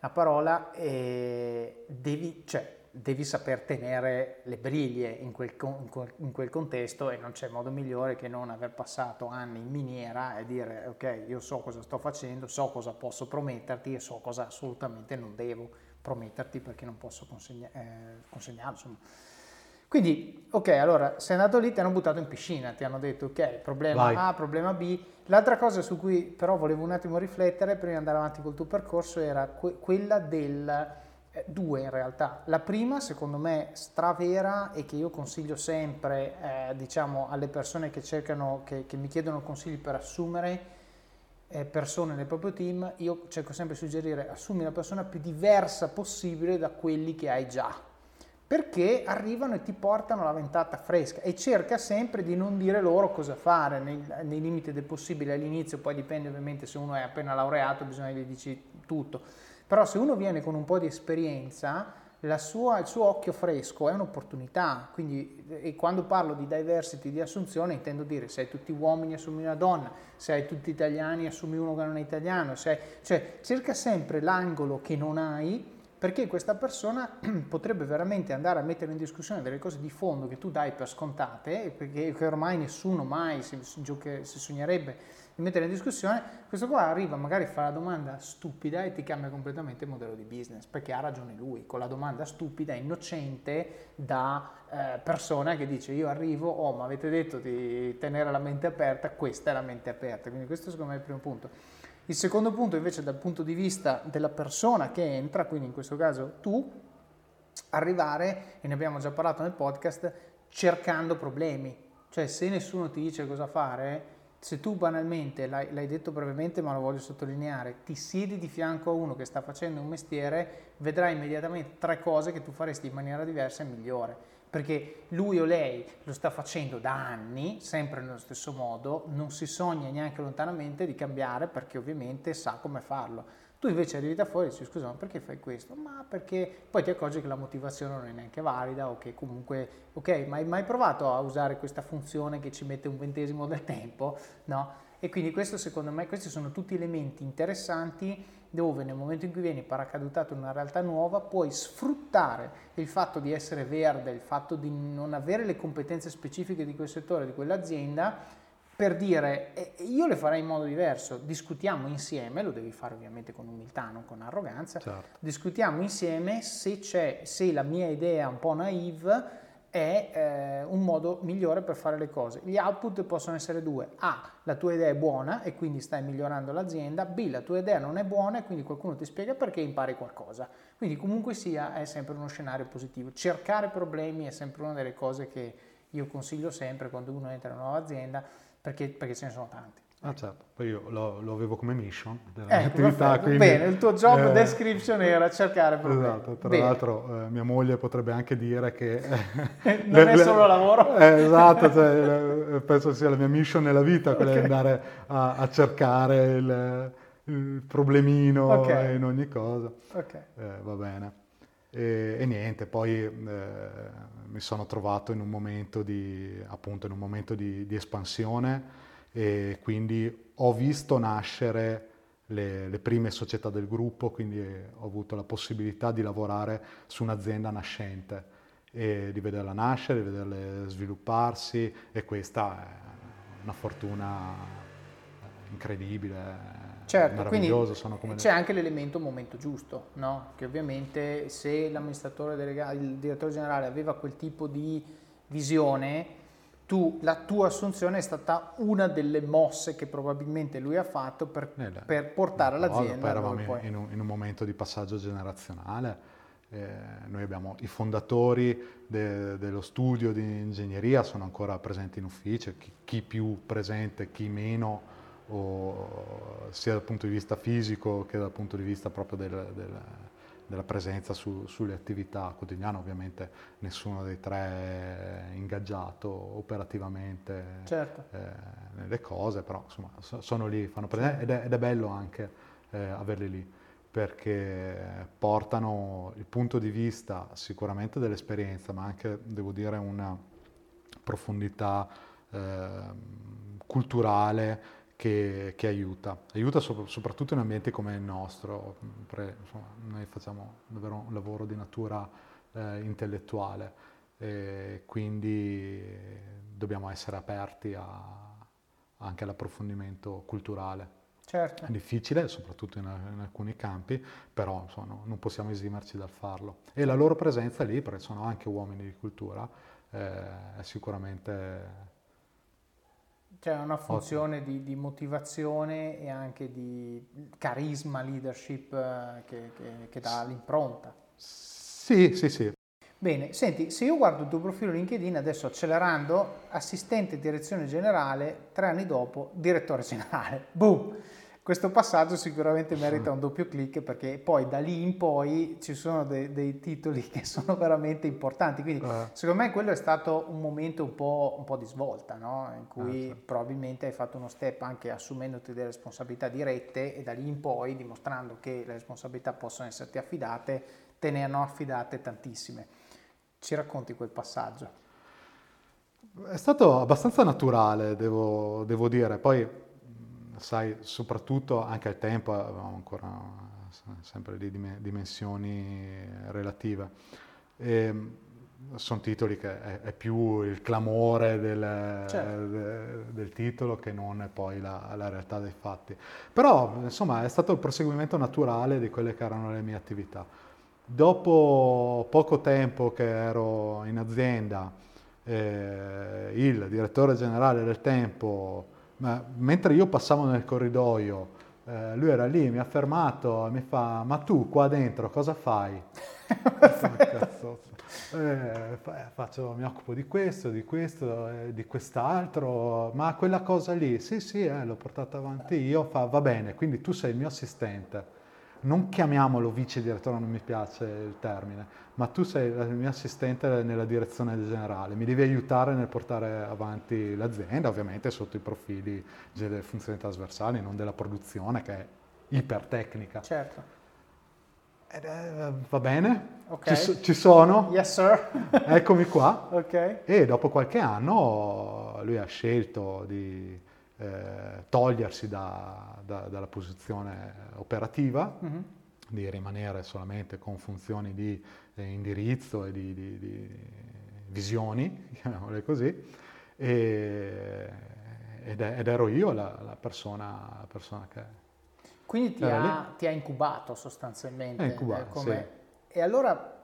la parola, eh, devi, cioè, devi saper tenere le briglie in quel, con- in quel- in quel contesto e non c'è modo migliore che non aver passato anni in miniera e dire ok, io so cosa sto facendo, so cosa posso prometterti e so cosa assolutamente non devo prometterti perché non posso consegna- eh, consegnarlo. Insomma. Quindi, ok, allora sei andato lì, ti hanno buttato in piscina, ti hanno detto ok, problema Vai. A, problema B. L'altra cosa su cui però volevo un attimo riflettere prima di andare avanti col tuo percorso era que- quella del eh, due in realtà. La prima, secondo me, stravera e che io consiglio sempre, eh, diciamo, alle persone che cercano, che, che mi chiedono consigli per assumere eh, persone nel proprio team, io cerco sempre di suggerire assumi la persona più diversa possibile da quelli che hai già perché arrivano e ti portano la ventata fresca e cerca sempre di non dire loro cosa fare nei, nei limiti del possibile. All'inizio, poi dipende ovviamente se uno è appena laureato, bisogna che gli dici tutto, però se uno viene con un po' di esperienza, sua, il suo occhio fresco è un'opportunità, quindi e quando parlo di diversity di assunzione intendo dire se hai tutti uomini assumi una donna, se hai tutti italiani assumi uno che non è italiano, hai, cioè cerca sempre l'angolo che non hai perché questa persona (clears throat) potrebbe veramente andare a mettere in discussione delle cose di fondo che tu dai per scontate, perché ormai nessuno mai si, si sognerebbe di mettere in discussione, questo qua arriva magari a fare la domanda stupida e ti cambia completamente il modello di business, perché ha ragione lui, con la domanda stupida, innocente, da eh, persona che dice io arrivo, oh ma avete detto di tenere la mente aperta, questa è la mente aperta, quindi questo secondo me è il primo punto. Il secondo punto invece dal punto di vista della persona che entra, quindi in questo caso tu, arrivare, e ne abbiamo già parlato nel podcast, cercando problemi. Cioè se nessuno ti dice cosa fare, se tu banalmente, l'hai, l'hai, detto brevemente ma lo voglio sottolineare, ti siedi di fianco a uno che sta facendo un mestiere, vedrai immediatamente tre cose che tu faresti in maniera diversa e migliore perché lui o lei lo sta facendo da anni, sempre nello stesso modo, non si sogna neanche lontanamente di cambiare perché ovviamente sa come farlo. Tu invece arrivi da fuori e dici scusa ma perché fai questo? Ma perché poi ti accorgi che la motivazione non è neanche valida o che comunque, ok, ma hai mai provato a usare questa funzione che ci mette un ventesimo del tempo? No? E quindi questo secondo me, questi sono tutti elementi interessanti dove nel momento in cui vieni paracadutato in una realtà nuova puoi sfruttare il fatto di essere verde, il fatto di non avere le competenze specifiche di quel settore, di quell'azienda, per dire eh, io le farei in modo diverso, discutiamo insieme, lo devi fare ovviamente con umiltà, non con arroganza, certo. discutiamo insieme se, c'è, se la mia idea un po' naive è eh, un modo migliore per fare le cose. Gli output possono essere due. A, la tua idea è buona e quindi stai migliorando l'azienda. B, la tua idea non è buona e quindi qualcuno ti spiega perché impari qualcosa. Quindi comunque sia è sempre uno scenario positivo. Cercare problemi è sempre una delle cose che io consiglio sempre quando uno entra in una nuova azienda perché, perché ce ne sono tanti. Ah certo, poi io lo, lo avevo come mission della ecco, attività. Quindi, Bene, il tuo job eh, description era (laughs) cercare problemi. Esatto, tra Bene. l'altro eh, mia moglie potrebbe anche dire che... (laughs) Eh, non le, è solo le, lavoro. (laughs) Eh, esatto, cioè, penso sia la mia mission nella vita, quella okay. di andare a, a cercare il, il problemino okay. in ogni cosa. Okay. Eh, va bene. E, e, niente, poi eh, mi sono trovato in un momento di, appunto, in un momento di, di espansione e quindi ho visto nascere le, le, prime società del gruppo, quindi ho avuto la possibilità di lavorare su un'azienda nascente e di vederla nascere, di vederle svilupparsi e questa è una fortuna incredibile. Certo, quindi c'è anche l'elemento momento giusto, no? che ovviamente se l'amministratore delegato, il direttore generale aveva quel tipo di visione, tu, la tua assunzione è stata una delle mosse che probabilmente lui ha fatto per, eh, per portare no, l'azienda. Poi eravamo in, in, un, in, un, momento di passaggio generazionale. Eh, noi abbiamo i fondatori de, dello studio di ingegneria, sono ancora presenti in ufficio, chi, chi più presente, chi meno, o, sia dal punto di vista fisico che dal punto di vista proprio del, del della presenza su, sulle attività quotidiane, ovviamente nessuno dei tre è ingaggiato operativamente certo. eh, nelle cose, però insomma sono lì, fanno presenza ed, ed, è bello anche eh, averli lì perché portano il punto di vista sicuramente dell'esperienza, ma anche, devo dire, una profondità eh, culturale che, che aiuta. Aiuta so, soprattutto in ambienti come il nostro, pre, insomma, noi facciamo davvero un lavoro di natura eh, intellettuale e quindi dobbiamo essere aperti a, anche all'approfondimento culturale. Certo. È difficile, soprattutto in, in alcuni campi, però insomma, non possiamo esimerci dal farlo. E la loro presenza lì, perché sono anche uomini di cultura, eh, è sicuramente... C'è una funzione di, di, motivazione e anche di carisma, leadership eh, che, che, che dà l'impronta. Sì, sì, sì. Bene, senti, se io guardo il tuo profilo LinkedIn adesso accelerando, assistente direzione generale, tre anni dopo, direttore generale. Boom! Questo passaggio sicuramente merita un doppio clic perché poi da lì in poi ci sono dei, dei titoli (laughs) che sono veramente importanti. Quindi eh. secondo me quello è stato un momento un po', un po di svolta, no? in cui eh, sì. probabilmente hai fatto uno step anche assumendoti delle responsabilità dirette e da lì in poi dimostrando che le responsabilità possono esserti affidate, te ne hanno affidate tantissime. Ci racconti quel passaggio? È stato abbastanza naturale, devo, devo dire. Poi sai, soprattutto anche al tempo avevamo ancora sempre le dimensioni relative. E, sono titoli che è, è, più il clamore del, certo. de, del, titolo che non poi la, la, realtà dei fatti. Però, insomma, è stato il proseguimento naturale di quelle che erano le mie attività. Dopo poco tempo che ero in azienda, eh, il direttore generale del tempo ma mentre io passavo nel corridoio, eh, lui era lì, mi ha fermato, mi fa, ma tu qua dentro cosa fai? (laughs) eh, faccio, mi occupo di questo, di questo, eh, di quest'altro, ma quella cosa lì, sì sì, eh, l'ho portata avanti io, fa, va bene, quindi tu sei il mio assistente non chiamiamolo vice direttore, non mi piace il termine, ma tu sei il mio assistente nella direzione generale, mi devi aiutare nel portare avanti l'azienda, ovviamente sotto i profili delle funzioni trasversali, non della produzione che è ipertecnica. Certo. Eh, va bene, okay. ci, ci, sono. Yes, sir. Eccomi qua. (laughs) Okay. E dopo qualche anno lui ha scelto di eh, togliersi da, da, dalla posizione operativa, mm-hmm. di rimanere solamente con funzioni di eh, indirizzo e di, di, di, visioni, (laughs) chiamiamole così, e, ed, ed, ero io la, la, persona, la persona, che... Quindi ti ha, ti ha, incubato sostanzialmente. Incubato, come... sì. E allora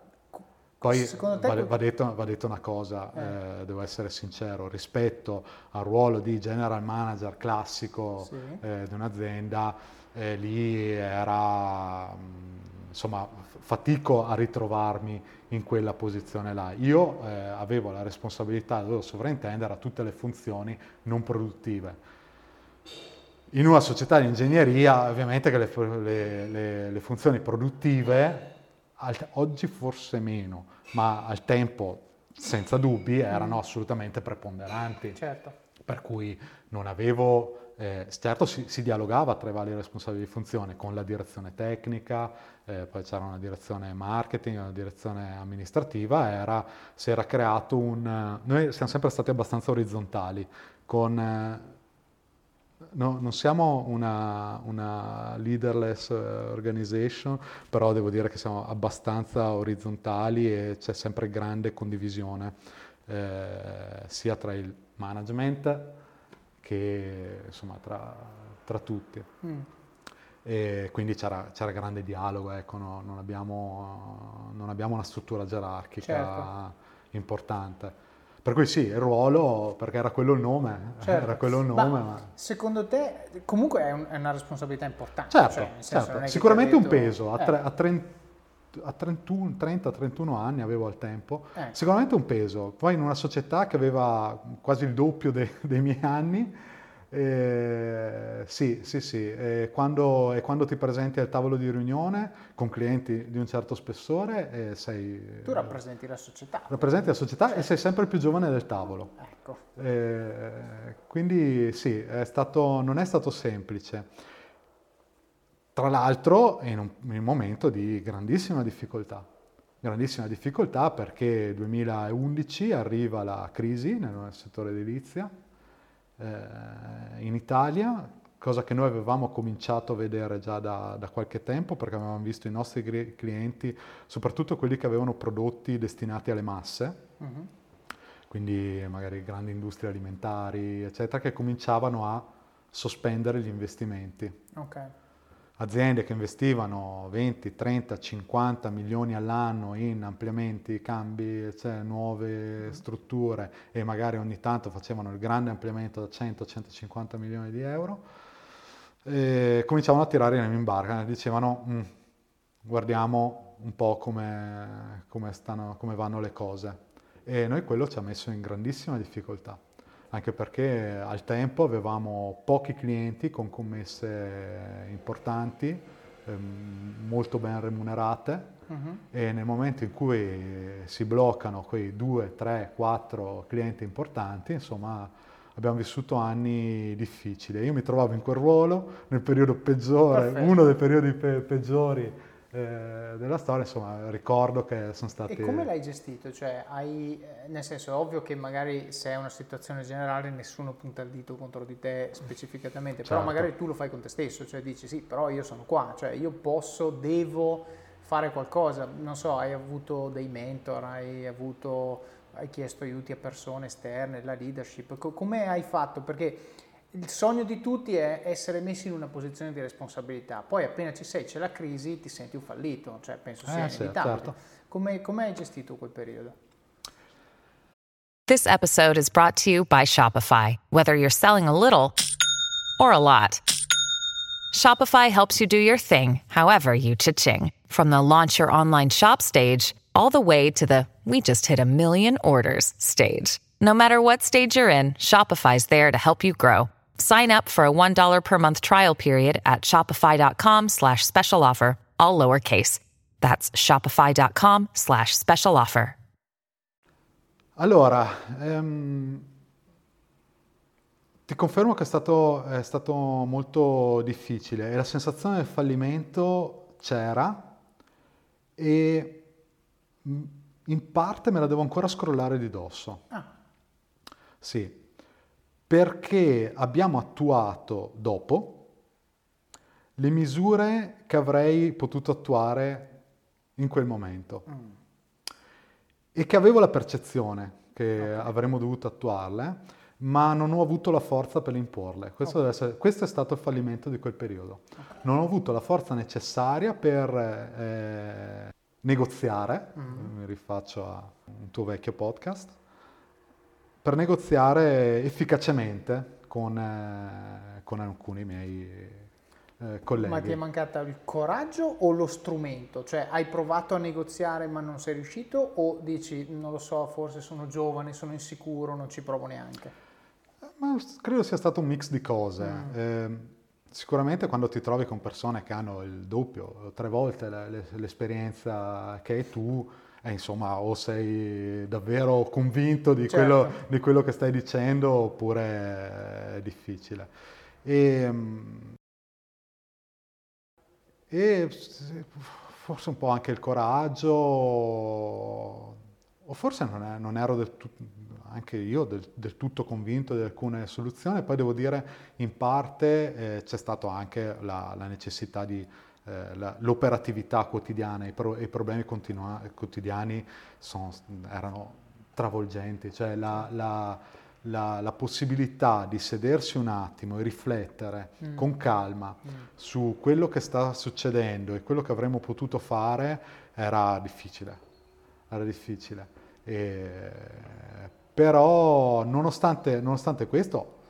poi va, va, detto, va, detto, una cosa, eh. Eh, devo essere sincero, rispetto al ruolo di general manager classico sì. eh, di un'azienda, eh, lì era, mm, insomma, fatico a ritrovarmi in quella posizione là. Io eh, avevo la responsabilità, dovevo sovrintendere a tutte le funzioni non produttive. In una società di ingegneria, ovviamente che le, le, le, le funzioni produttive oggi forse meno, ma al tempo senza dubbi erano assolutamente preponderanti. Certo. Per cui non avevo, eh, certo si, si, dialogava tra i vari responsabili di funzione con la direzione tecnica, eh, poi c'era una direzione marketing, una direzione amministrativa, era, si era creato un... Noi siamo sempre stati abbastanza orizzontali, con eh, No, non siamo una, una, leaderless eh, organization, però devo dire che siamo abbastanza orizzontali e c'è sempre grande condivisione eh, sia tra il management che insomma tra, tra tutti. Mm. E quindi c'era, c'era, grande dialogo, ecco, no, non, abbiamo, non, abbiamo, una struttura gerarchica certo. importante. Per cui sì, il ruolo, perché era quello il nome, certo. era quello il nome. Ma ma... Secondo te, comunque è, un, è, una responsabilità importante? Certo, cioè, certo. sicuramente detto... un peso. A, tre, eh. a, 30, a 31, 30-31 anni avevo al tempo, eh. sicuramente un peso. Poi in una società che aveva quasi il doppio de, dei miei anni, eh, sì, sì, sì. E quando, e quando, ti presenti al tavolo di riunione con clienti di un certo spessore, eh, sei... Tu rappresenti la società. Rappresenti la società certo. e sei sempre il più giovane del tavolo. Ecco. Eh, quindi sì, è stato, non è stato semplice. Tra l'altro in un, in un momento di grandissima difficoltà. Grandissima difficoltà perché nel 2011 arriva la crisi nel settore edilizia in Italia, cosa che noi avevamo cominciato a vedere già da, da, qualche tempo perché avevamo visto i nostri clienti, soprattutto quelli che avevano prodotti destinati alle masse, uh-huh. quindi magari grandi industrie alimentari, eccetera, che cominciavano a sospendere gli investimenti. Okay. Aziende che investivano 20, 30, 50 milioni all'anno in ampliamenti, cambi, cioè nuove strutture e magari ogni tanto facevano il grande ampliamento da 100-150 milioni di euro, cominciavano a tirare in barca dicevano mm, guardiamo un po' come, come, stanno, come vanno le cose. E noi quello ci ha messo in grandissima difficoltà anche perché al tempo avevamo pochi clienti con commesse importanti, ehm, molto ben remunerate uh-huh. e nel momento in cui si bloccano quei due, tre, quattro clienti importanti, insomma abbiamo vissuto anni difficili. Io mi trovavo in quel ruolo nel periodo peggiore, Perfetto. uno dei periodi pe- peggiori eh, della storia, insomma, ricordo che sono stati... E come l'hai gestito? Cioè, hai, eh, nel senso, è ovvio che magari se è una situazione generale nessuno punta il dito contro di te specificatamente, certo. però magari tu lo fai con te stesso, cioè dici sì, però io sono qua, cioè io posso, devo fare qualcosa, non so, hai avuto dei mentor, hai avuto, hai chiesto aiuti a persone esterne, la leadership, come hai fatto? Perché il sogno di tutti è essere messi in una posizione di responsabilità. Poi appena ci sei, c'è la crisi, ti senti un fallito, cioè penso sia eh, inevitabile. Certo. Come, come hai gestito quel periodo? This episode is brought to you by Shopify. Whether you're selling a little or a lot, Shopify helps you do your thing, however you cha-ching. From the launch your online shop stage, all the way to the we just hit a million orders stage. No matter what stage you're in, Shopify's there to help you grow. Sign up for a $1 per month trial period at shopify.com slash special offer, all lowercase. That's shopify.com slash special offer. Allora, ehm, ti confermo che è stato, è stato molto difficile e la sensazione del fallimento c'era e in parte me la devo ancora scrollare di dosso. Ah. Sì, perché abbiamo attuato dopo le misure che avrei potuto attuare in quel momento mm. e che avevo la percezione che okay. avremmo dovuto attuarle, ma non ho avuto la forza per imporle. Questo, okay. essere, questo è stato il fallimento di quel periodo. Okay. Non ho avuto la forza necessaria per eh, negoziare, mm. mi rifaccio a un tuo vecchio podcast, per negoziare efficacemente con, eh, con alcuni miei eh, colleghi. Ma ti è mancato il coraggio o lo strumento? Cioè hai provato a negoziare ma non sei riuscito o dici non lo so, forse sono giovane, sono insicuro, non ci provo neanche? Ma credo sia stato un mix di cose. Mm. Eh, sicuramente quando ti trovi con persone che hanno il doppio, tre volte l'esperienza che hai tu, eh, insomma, o sei davvero convinto di, certo. quello, di, quello, che stai dicendo oppure è difficile. E, e forse un po' anche il coraggio, o forse non, è, non ero del tutto, anche io del, del, tutto convinto di alcune soluzioni, poi devo dire in parte eh, c'è stata anche la, la necessità di eh, la, l'operatività quotidiana, i, pro, i problemi continua, quotidiani sono, erano travolgenti, cioè la, la, la, possibilità di sedersi un attimo e riflettere mm. con calma mm. su quello che sta succedendo e quello che avremmo potuto fare era difficile, era difficile. E, però nonostante, nonostante questo,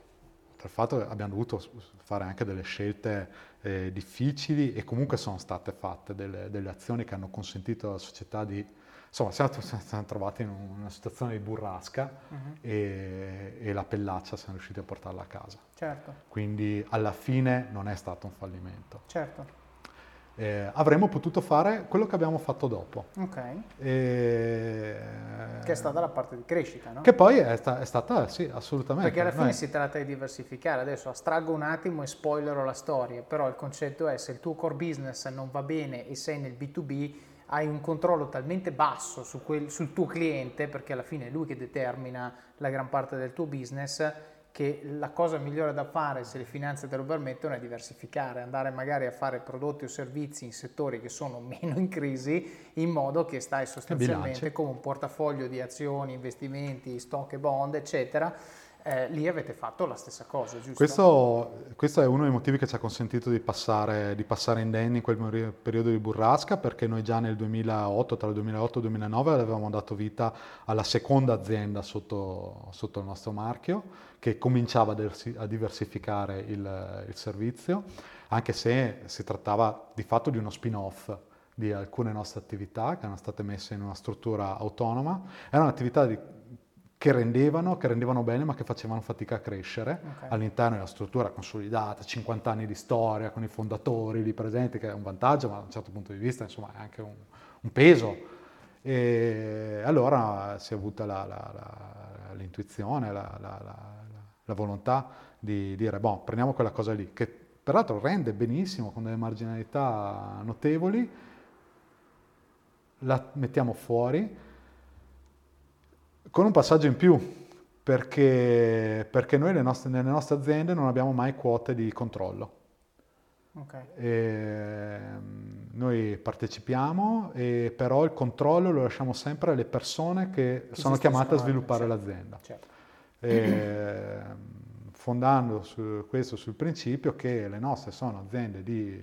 tra il fatto che abbiamo dovuto fare anche delle scelte eh, difficili e comunque sono state fatte delle, delle, azioni che hanno consentito alla società di... Insomma, siamo, siamo trovati in una situazione di burrasca uh-huh. e, e, la pellaccia siamo riusciti a portarla a casa. Certo. Quindi alla fine non è stato un fallimento. Certo eh, avremmo potuto fare quello che abbiamo fatto dopo. Ok. E... Che è stata la parte di crescita, no? Che poi è, sta, è stata, sì, assolutamente. Perché alla fine Noi... si tratta di diversificare. Adesso astraggo un attimo e spoilerò la storia, però il concetto è se il tuo core business non va bene e sei nel B2B, hai un controllo talmente basso su quel, sul tuo cliente, perché alla fine è lui che determina la gran parte del tuo business, che la cosa migliore da fare se le finanze te lo permettono è diversificare, andare magari a fare prodotti o servizi in settori che sono (laughs) meno in crisi in modo che stai sostanzialmente con un portafoglio di azioni, investimenti, stock e bond eccetera eh, lì avete fatto la stessa cosa, giusto? Questo, questo, è uno dei motivi che ci ha consentito di passare, di passare indenni in quel periodo di burrasca, perché noi già nel 2008, tra il 2008 e il 2009, avevamo dato vita alla seconda azienda sotto, sotto il nostro marchio, che cominciava a diversificare il, il servizio, anche se si trattava di fatto di uno spin-off di alcune nostre attività che erano state messe in una struttura autonoma. Erano attività di che rendevano, che rendevano bene ma che facevano fatica a crescere okay. all'interno della struttura consolidata, 50 anni di storia con i fondatori lì presenti, che è un vantaggio, ma da un certo punto di vista insomma è anche un, un peso. E allora si è avuta la, la, la, l'intuizione, la, volontà di dire, boh, prendiamo quella cosa lì, che peraltro rende benissimo con delle marginalità notevoli, la mettiamo fuori con un passaggio in più, perché, perché noi nostre, nelle nostre aziende non abbiamo mai quote di controllo. Okay. Noi partecipiamo, e però il controllo lo lasciamo sempre alle persone che, che sono chiamate a sviluppare certo. l'azienda. Certo. E, fondando su questo sul principio che le nostre sono aziende di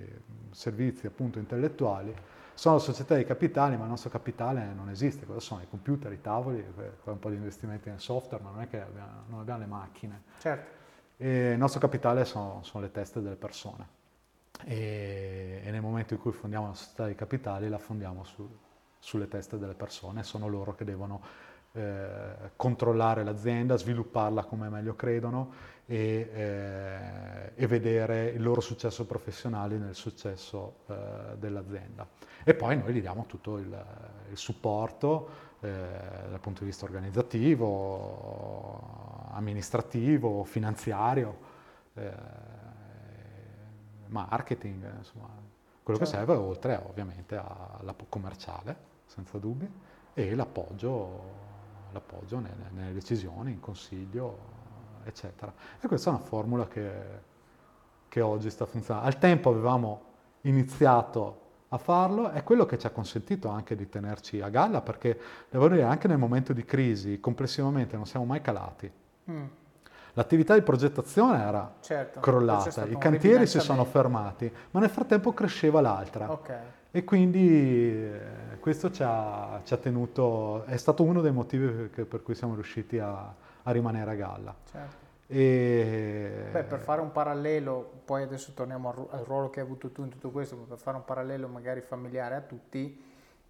servizi appunto intellettuali sono società di capitali, ma il nostro capitale non esiste. Cosa sono? I computer, i tavoli, un po' di investimenti nel software, ma non è che abbiamo, non abbiamo le macchine. Certo. E il nostro capitale sono, sono le teste delle persone. E, e, nel momento in cui fondiamo una società di capitali, la fondiamo su, sulle teste delle persone. Sono loro che devono eh, controllare l'azienda, svilupparla come meglio credono e, eh, e, vedere il loro successo professionale nel successo eh, dell'azienda. E poi noi gli diamo tutto il, il supporto eh, dal punto di vista organizzativo, amministrativo, finanziario, eh, marketing, insomma, quello certo. che serve oltre ovviamente alla commerciale, senza dubbio, e l'appoggio, l'appoggio nelle, nelle decisioni, in consiglio, eccetera. E questa è una formula che, che oggi sta funzionando. Al tempo avevamo iniziato a farlo, è quello che ci ha consentito anche di tenerci a galla, perché devo dire anche nel momento di crisi complessivamente non siamo mai calati. Mm. L'attività di progettazione era certo, crollata, i cantieri si sono fermati, ma nel frattempo cresceva l'altra. Okay. E quindi eh, questo ci ha, ci ha, tenuto, è stato uno dei motivi per, per cui siamo riusciti a, a rimanere a galla. Certo. E... Beh, per fare un parallelo, poi adesso torniamo al, al, ruolo che hai avuto tu in tutto questo, per fare un parallelo magari familiare a tutti,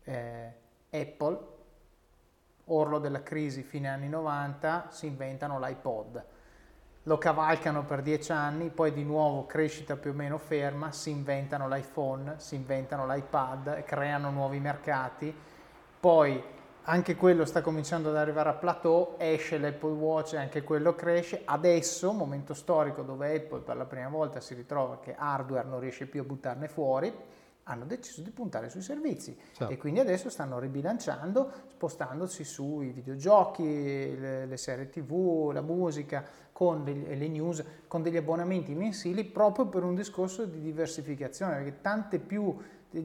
eh, Apple, orlo della crisi fine anni 90, si inventano l'iPod. Lo cavalcano per dieci anni, poi di nuovo crescita più o meno ferma, si inventano l'iPhone, si inventano l'iPad, creano nuovi mercati, poi anche quello sta cominciando ad arrivare a plateau, esce l'Apple Watch e anche quello cresce. Adesso, momento storico dove Apple per la prima volta si ritrova che hardware non riesce più a buttarne fuori, hanno deciso di puntare sui servizi certo. e quindi adesso stanno ribilanciando, spostandosi sui videogiochi, le, le serie tv, la musica, con degli, le news, con degli abbonamenti mensili proprio per un discorso di diversificazione, perché tante più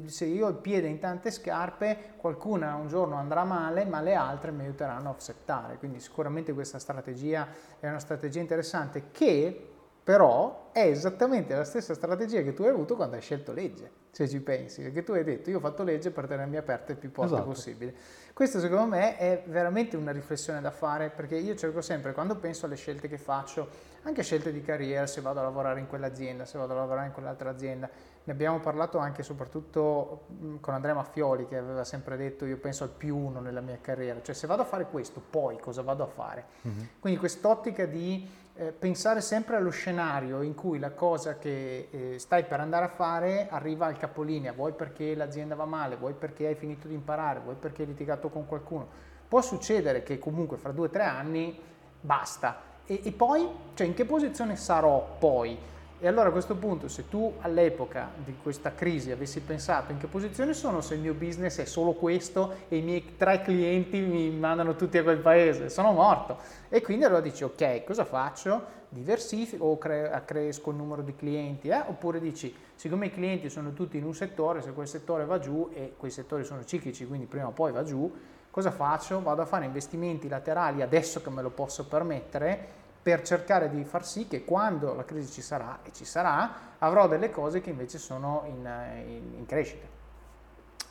se io ho il piede in tante scarpe, qualcuna un giorno andrà male, ma le altre mi aiuteranno a offsettare. Quindi sicuramente questa strategia è una strategia interessante che però è esattamente la stessa strategia che tu hai avuto quando hai scelto legge, se ci pensi, perché tu hai detto io ho fatto legge per tenermi aperte il più porte esatto. possibile. Questo secondo me è veramente una riflessione da fare perché io cerco sempre, quando penso alle scelte che faccio, anche scelte di carriera, se vado a lavorare in quell'azienda, se vado a lavorare in quell'altra azienda, ne abbiamo parlato anche e soprattutto con Andrea Maffioli che aveva sempre detto io penso al più uno nella mia carriera, cioè se vado a fare questo poi cosa vado a fare? Mm-hmm. Quindi quest'ottica di eh, pensare sempre allo scenario in cui la cosa che eh, stai per andare a fare arriva al capolinea, vuoi perché l'azienda va male, vuoi perché hai finito di imparare, vuoi perché hai litigato con qualcuno. Può succedere che comunque fra due o tre anni basta. E, e poi, cioè in che posizione sarò poi? E allora a questo punto, se tu all'epoca di questa crisi avessi pensato in che posizione sono se il mio business è solo questo e i miei tre clienti mi mandano tutti a quel paese, sono morto. E quindi allora dici, ok, cosa faccio? Diversifico o cre- cresco il numero di clienti? Eh? Oppure dici, siccome i clienti sono tutti in un settore, se quel settore va giù e quei settori sono ciclici, quindi prima o poi va giù, cosa faccio? Vado a fare investimenti laterali adesso che me lo posso permettere per cercare di far sì che quando la crisi ci sarà, e ci sarà, avrò delle cose che invece sono in, in, in crescita.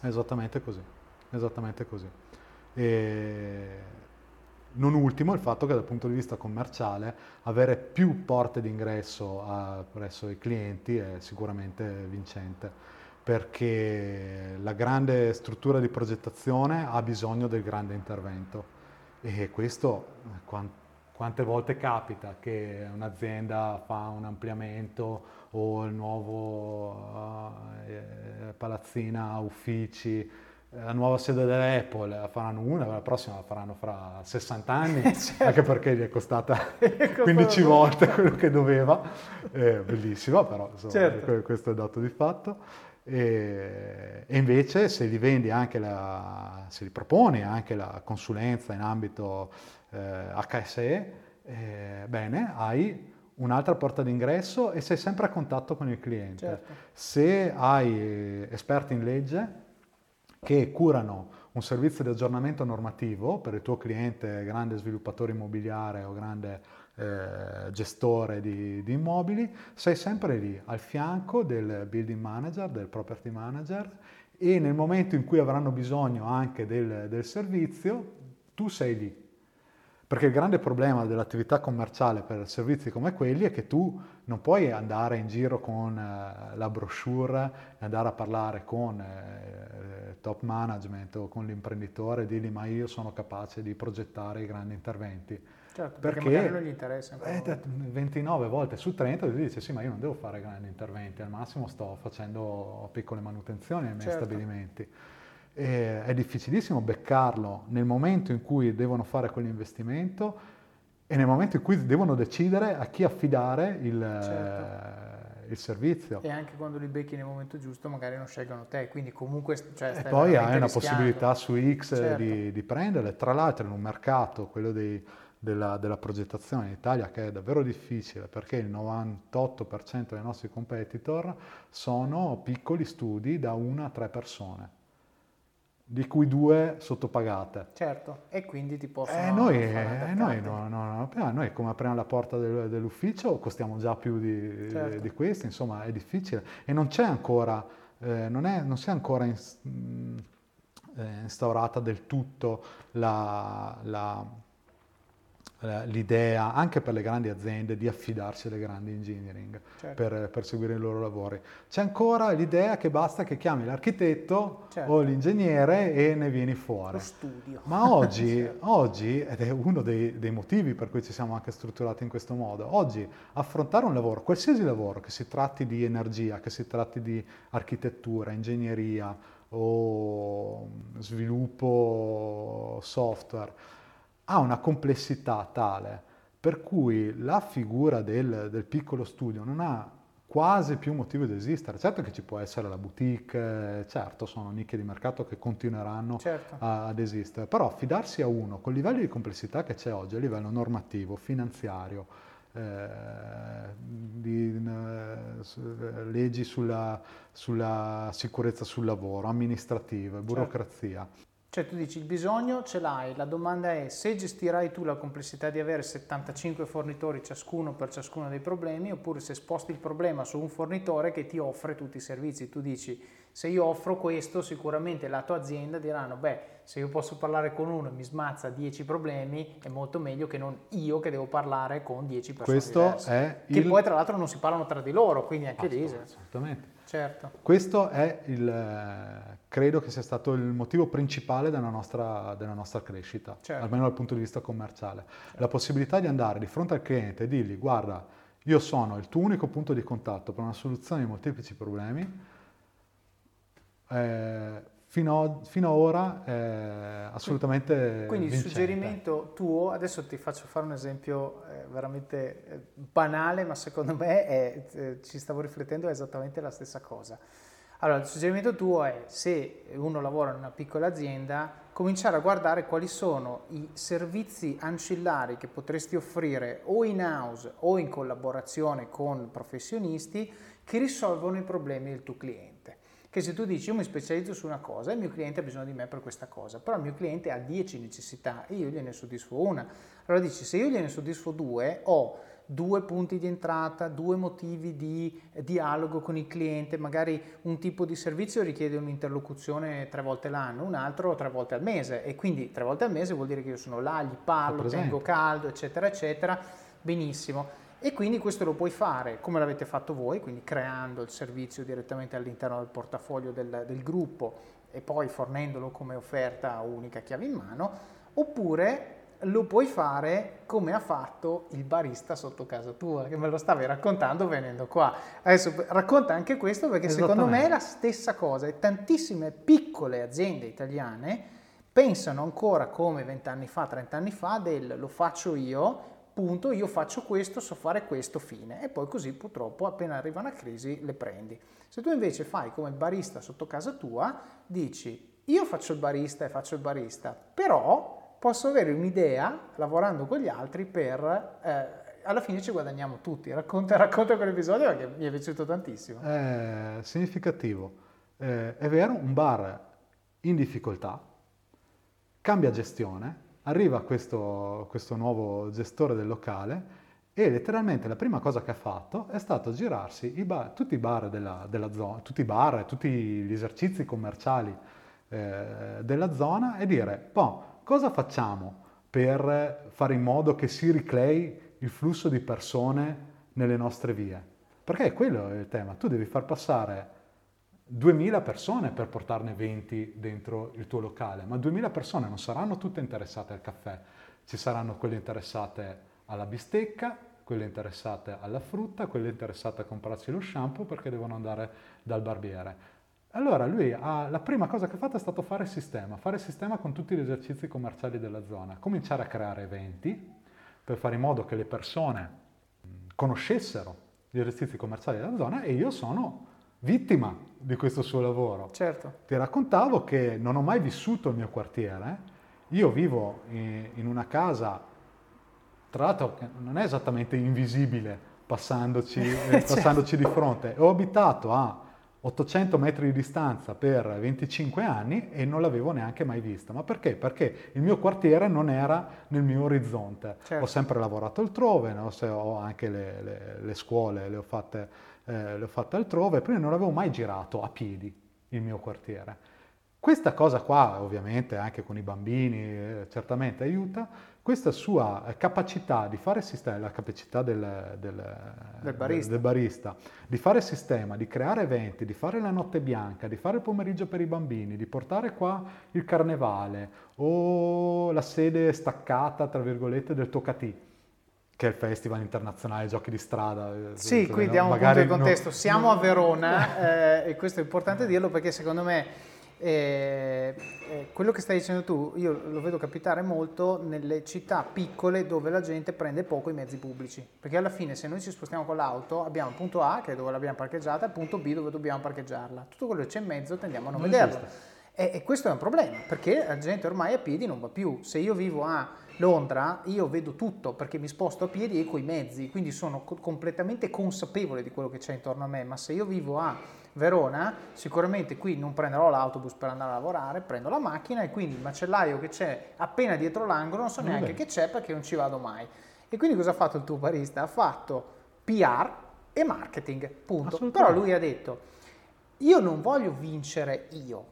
Esattamente così, esattamente così. E non ultimo il fatto che dal punto di vista commerciale avere più porte d'ingresso a, presso i clienti è sicuramente vincente perché la grande struttura di progettazione ha bisogno del grande intervento e questo quante volte capita che un'azienda fa un ampliamento o il nuovo eh, palazzina uffici la nuova sede dell'Apple la faranno una, la prossima la faranno fra 60 anni, (laughs) certo. anche perché gli è costata (laughs) 15 volte quello che doveva, eh, bellissima però, insomma, certo. questo è dato di fatto. E, e, invece se gli vendi anche la, se gli proponi anche la consulenza in ambito eh, HSE, eh, bene, hai un'altra porta d'ingresso e sei sempre a contatto con il cliente. Certo. Se hai esperti in legge, che curano un servizio di aggiornamento normativo per il tuo cliente, grande sviluppatore immobiliare o grande eh, gestore di, di, immobili, sei sempre lì al fianco del building manager, del property manager e nel momento in cui avranno bisogno anche del, del servizio, tu sei lì perché il grande problema dell'attività commerciale per servizi come quelli è che tu non puoi andare in giro con eh, la brochure e andare a parlare con eh, top management o con l'imprenditore e dirgli ma io sono capace di progettare i grandi interventi. Certo, perché, perché magari non gli interessa. Eh, 29 volte su 30 ti dice sì ma io non devo fare grandi interventi, al massimo sto facendo piccole manutenzioni nei miei certo. stabilimenti eh, è difficilissimo beccarlo nel momento in cui devono fare quell'investimento e nel momento in cui devono decidere a chi affidare il, certo. eh, il servizio. E anche quando li becchi nel momento giusto magari non scelgono te, quindi comunque... Cioè, e poi hai una possibilità su X certo. di, di, prenderle, tra l'altro in un mercato, quello dei, della, della, progettazione in Italia che è davvero difficile perché il 98% dei nostri competitor sono piccoli studi da una a tre persone di cui due sottopagate. Certo, e quindi ti possono... Eh, noi, eh, noi, no, no, no, noi come apriamo la porta del, dell'ufficio costiamo già più di, certo. di, questi, insomma è difficile e non c'è ancora, eh, non, è, non si è ancora in, mm, eh, instaurata del tutto la, la eh, l'idea anche per le grandi aziende di affidarsi alle grandi engineering certo. per, per, seguire i loro lavori. C'è ancora l'idea che basta che chiami l'architetto certo. o l'ingegnere e ne vieni fuori. Lo studio. Ma oggi, (laughs) certo. oggi ed è uno dei, dei, motivi per cui ci siamo anche strutturati in questo modo, oggi affrontare un lavoro, qualsiasi lavoro, che si tratti di energia, che si tratti di architettura, ingegneria o sviluppo software, ha una complessità tale per cui la figura del, del, piccolo studio non ha quasi più motivo di esistere. Certo che ci può essere la boutique, certo sono nicchie di mercato che continueranno certo. a, ad esistere, però affidarsi a uno con il livello di complessità che c'è oggi a livello normativo, finanziario, eh, di eh, leggi sulla, sulla, sicurezza sul lavoro, amministrative, certo. burocrazia. Certo cioè tu dici il bisogno ce l'hai, la domanda è se gestirai tu la complessità di avere 75 fornitori ciascuno per ciascuno dei problemi oppure se sposti il problema su un fornitore che ti offre tutti i servizi. Tu dici se io offro questo sicuramente la tua azienda diranno beh se io posso parlare con uno e mi smazza 10 problemi è molto meglio che non io che devo parlare con 10 persone Questo diverse. È che il... poi tra l'altro non si parlano tra di loro, quindi anche lì... Assolutamente. Certo. Questo è il, credo che sia stato il motivo principale della nostra, della nostra crescita, certo. almeno dal punto di vista commerciale. Certo. La possibilità di andare di fronte al cliente e dirgli guarda, io sono il tuo unico punto di contatto per una soluzione di molteplici problemi, eh, fino, fino ad ora è assolutamente Quindi vincente. il suggerimento tuo, adesso ti faccio fare un esempio eh, veramente eh, banale, ma secondo me è, eh, ci stavo riflettendo, è esattamente la stessa cosa. Allora, il suggerimento tuo è, se uno lavora in una piccola azienda, cominciare a guardare quali sono i servizi ancillari che potresti offrire o in house o in collaborazione con professionisti che risolvono i problemi del tuo cliente che se tu dici io mi specializzo su una cosa, il mio cliente ha bisogno di me per questa cosa, però il mio cliente ha 10 necessità e io gliene soddisfo una. Allora dici, se io gliene soddisfo due, ho due punti di entrata, due motivi di dialogo con il cliente, magari un tipo di servizio richiede un'interlocuzione tre volte l'anno, un altro tre volte al mese e quindi tre volte al mese vuol dire che io sono là, gli parlo, tengo caldo, eccetera, eccetera, benissimo. E quindi questo lo puoi fare come l'avete fatto voi, quindi creando il servizio direttamente all'interno del portafoglio del, del gruppo e poi fornendolo come offerta unica chiave in mano, oppure lo puoi fare come ha fatto il barista sotto casa tua, che me lo stavi raccontando venendo qua. Adesso racconta anche questo perché secondo me è la stessa cosa e tantissime piccole aziende italiane pensano ancora come vent'anni fa, trent'anni fa del lo faccio io punto, io faccio questo, so fare questo, fine. E poi così purtroppo appena arriva una crisi le prendi. Se tu invece fai come il barista sotto casa tua, dici io faccio il barista e faccio il barista, però posso avere un'idea lavorando con gli altri per... Eh, alla fine ci guadagniamo tutti. Racconta, (laughs) racconta quell'episodio perché mi è piaciuto tantissimo. È significativo. Eh, è vero, un bar in difficoltà, cambia gestione, arriva questo, questo nuovo gestore del locale e letteralmente la prima cosa che ha fatto è stato girarsi i bar, tutti i bar della, della zona, tutti i bar, tutti gli esercizi commerciali eh, della zona e dire, boh, cosa facciamo per fare in modo che si ricrei il flusso di persone nelle nostre vie? Perché quello è il tema, tu devi far passare 2000 persone per portarne 20 dentro il tuo locale, ma 2000 persone non saranno tutte interessate al caffè, ci saranno quelle interessate alla bistecca, quelle interessate alla frutta, quelle interessate a comprarsi lo shampoo perché devono andare dal barbiere. Allora lui ha, la prima cosa che ha fatto è stato fare sistema, fare sistema con tutti gli esercizi commerciali della zona, cominciare a creare eventi per fare in modo che le persone conoscessero gli esercizi commerciali della zona e io sono vittima di questo suo lavoro. Certo. Ti raccontavo che non ho mai vissuto il mio quartiere, io vivo in, una casa, tra l'altro non è esattamente invisibile passandoci, (laughs) eh, certo. passandoci di fronte, ho abitato a 800 metri di distanza per 25 anni e non l'avevo neanche mai vista. Ma perché? Perché il mio quartiere non era nel mio orizzonte. Certo. Ho sempre lavorato altrove, no? ho anche le, le, le scuole, le ho fatte eh, le ho fatte altrove, prima non avevo mai girato a piedi il mio quartiere. Questa cosa qua, ovviamente, anche con i bambini, eh, certamente aiuta. Questa sua eh, capacità di fare sistema, la capacità del, del, del, barista. del, barista. di fare sistema, di creare eventi, di fare la notte bianca, di fare il pomeriggio per i bambini, di portare qua il carnevale o la sede staccata, tra virgolette, del Tocatì che è il Festival Internazionale Giochi di Strada. Eh, sì, qui diamo un punto di contesto. Non... Siamo a Verona (laughs) eh, e questo è importante dirlo perché secondo me eh, eh, quello che stai dicendo tu, io lo vedo capitare molto nelle città piccole dove la gente prende poco i mezzi pubblici, perché alla fine se noi ci spostiamo con l'auto abbiamo il punto A che è dove l'abbiamo parcheggiata e il punto B dove dobbiamo parcheggiarla. Tutto quello che c'è in mezzo tendiamo a non, non vederlo. E, e questo è un problema, perché la gente ormai a piedi non va più. Se io vivo a Londra io vedo tutto perché mi sposto a piedi e coi mezzi, quindi sono co- completamente consapevole di quello che c'è intorno a me, ma se io vivo a Verona, sicuramente qui non prenderò l'autobus per andare a lavorare, prendo la macchina e quindi il macellaio che c'è appena dietro l'angolo non so neanche Vabbè. che c'è perché non ci vado mai. E quindi cosa ha fatto il tuo barista? Ha fatto PR e marketing, punto. Però lui ha detto, io non voglio vincere io,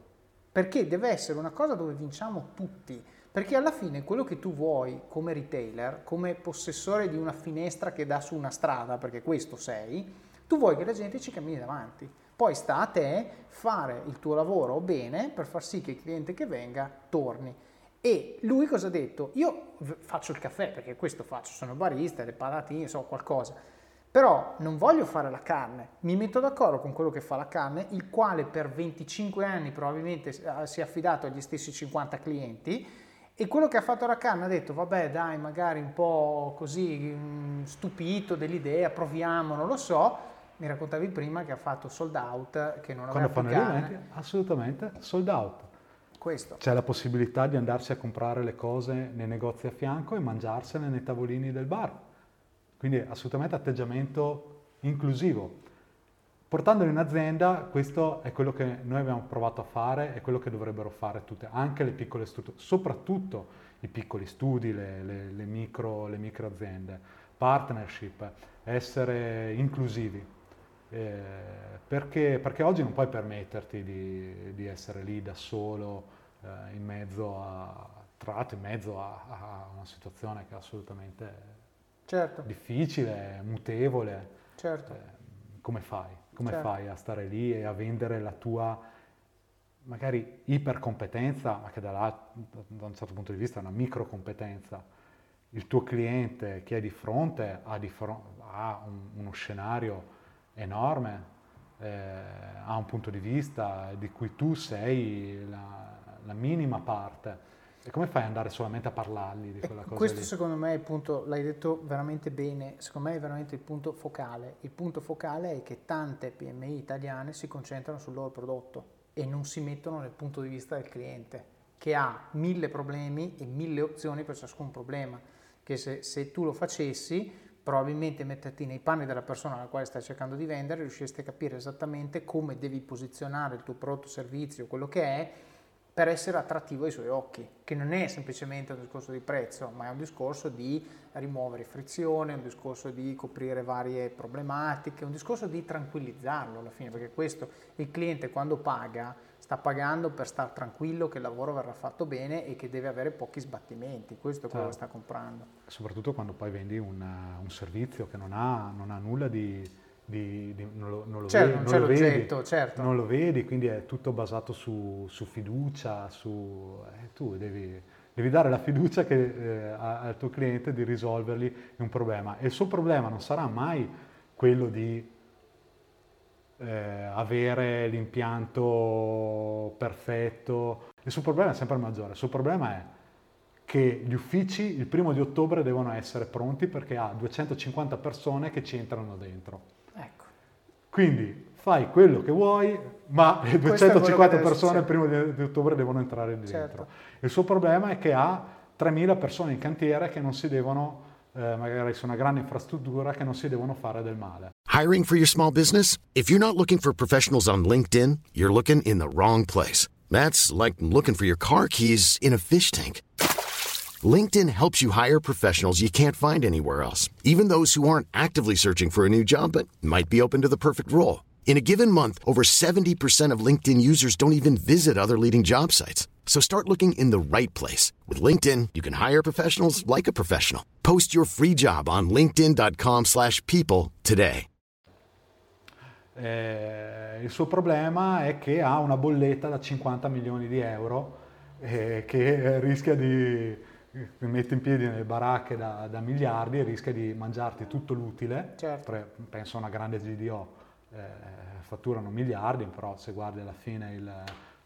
perché deve essere una cosa dove vinciamo tutti perché alla fine quello che tu vuoi come retailer, come possessore di una finestra che dà su una strada, perché questo sei, tu vuoi che la gente ci cammini davanti. Poi sta a te fare il tuo lavoro bene per far sì che il cliente che venga torni. E lui cosa ha detto? Io faccio il caffè, perché questo faccio, sono barista, le patatine, so qualcosa. Però non voglio fare la carne, mi metto d'accordo con quello che fa la carne, il quale per 25 anni probabilmente si è affidato agli stessi 50 clienti e quello che ha fatto Rakan ha detto, vabbè dai, magari un po' così mm, stupito dell'idea, proviamo, non lo so. Mi raccontavi prima che ha fatto sold out, che non aveva Quando fanno gli eventi, assolutamente sold out. Questo. C'è la possibilità di andarsi a comprare le cose nei negozi a fianco e mangiarsene nei tavolini del bar. Quindi assolutamente atteggiamento inclusivo. Portandolo in azienda, questo è quello che noi abbiamo provato a fare, è quello che dovrebbero fare tutte, anche le piccole strutture, soprattutto i piccoli studi, le, le, le, micro, le micro aziende, partnership, essere inclusivi. Eh, perché, perché, oggi non puoi permetterti di, di essere lì da solo eh, in mezzo a, tra l'altro in mezzo a, a una situazione che è assolutamente certo. difficile, mutevole. Certo. Eh, come fai? Come certo. fai a stare lì e a vendere la tua magari ipercompetenza, ma che da, là, da un certo punto di vista è una microcompetenza? Il tuo cliente che è di fronte ha, di fronte, ha un, uno scenario enorme, eh, ha un punto di vista di cui tu sei la, la minima parte. E come fai ad andare solamente a parlargli di quella cosa? Questo lì? secondo me è il punto, l'hai detto veramente bene, secondo me è veramente il punto focale. Il punto focale è che tante PMI italiane si concentrano sul loro prodotto e non si mettono nel punto di vista del cliente, che ha mille problemi e mille opzioni per ciascun problema, che se, se tu lo facessi probabilmente metterti nei panni della persona alla quale stai cercando di vendere, riusciresti a capire esattamente come devi posizionare il tuo prodotto, servizio, quello che è, per essere attrattivo ai suoi occhi, che non è semplicemente un discorso di prezzo, ma è un discorso di rimuovere frizione, un discorso di coprire varie problematiche, un discorso di tranquillizzarlo alla fine, perché questo il cliente quando paga sta pagando per stare tranquillo che il lavoro verrà fatto bene e che deve avere pochi sbattimenti, questo è quello che certo. sta comprando. Soprattutto quando poi vendi una, un servizio che non ha, non ha nulla di, di, di, non lo, non lo certo, vedi, non, non lo vedi, certo. non lo vedi, quindi è tutto basato su, su fiducia, su, eh, tu devi, devi, dare la fiducia che, eh, al tuo cliente di risolvergli un problema e il suo problema non sarà mai quello di eh, avere l'impianto perfetto. Il suo problema è sempre maggiore. Il suo problema è che gli uffici il primo di ottobre devono essere pronti perché ha 250 persone che ci entrano dentro. Quindi fai quello che vuoi, ma le 250 persone il primo di, di, ottobre devono entrare dentro. Certo. Il suo problema è che ha 3.000 persone in cantiere che non si devono eh, magari su una grande infrastruttura che non si devono fare del male. Hiring for your small business? If you're not looking for professionals on LinkedIn, you're looking in the wrong place. That's like looking for your car keys in a fish tank. LinkedIn helps you hire professionals you can't find anywhere else, even those who aren't actively searching for a new job but might be open to the perfect role. In a given month, over 70% of LinkedIn users don't even visit other leading job sites. So start looking in the right place. With LinkedIn, you can hire professionals like a professional. Post your free job on linkedin.com slash people today. Eh, il suo problema è che ha una bolletta da 50 milioni di euro eh, che rischia di... mette in piedi nelle baracche da, da, miliardi e rischia di mangiarti tutto l'utile. Certo. Penso a una grande GDO. Eh, fatturano miliardi, però se guardi alla fine il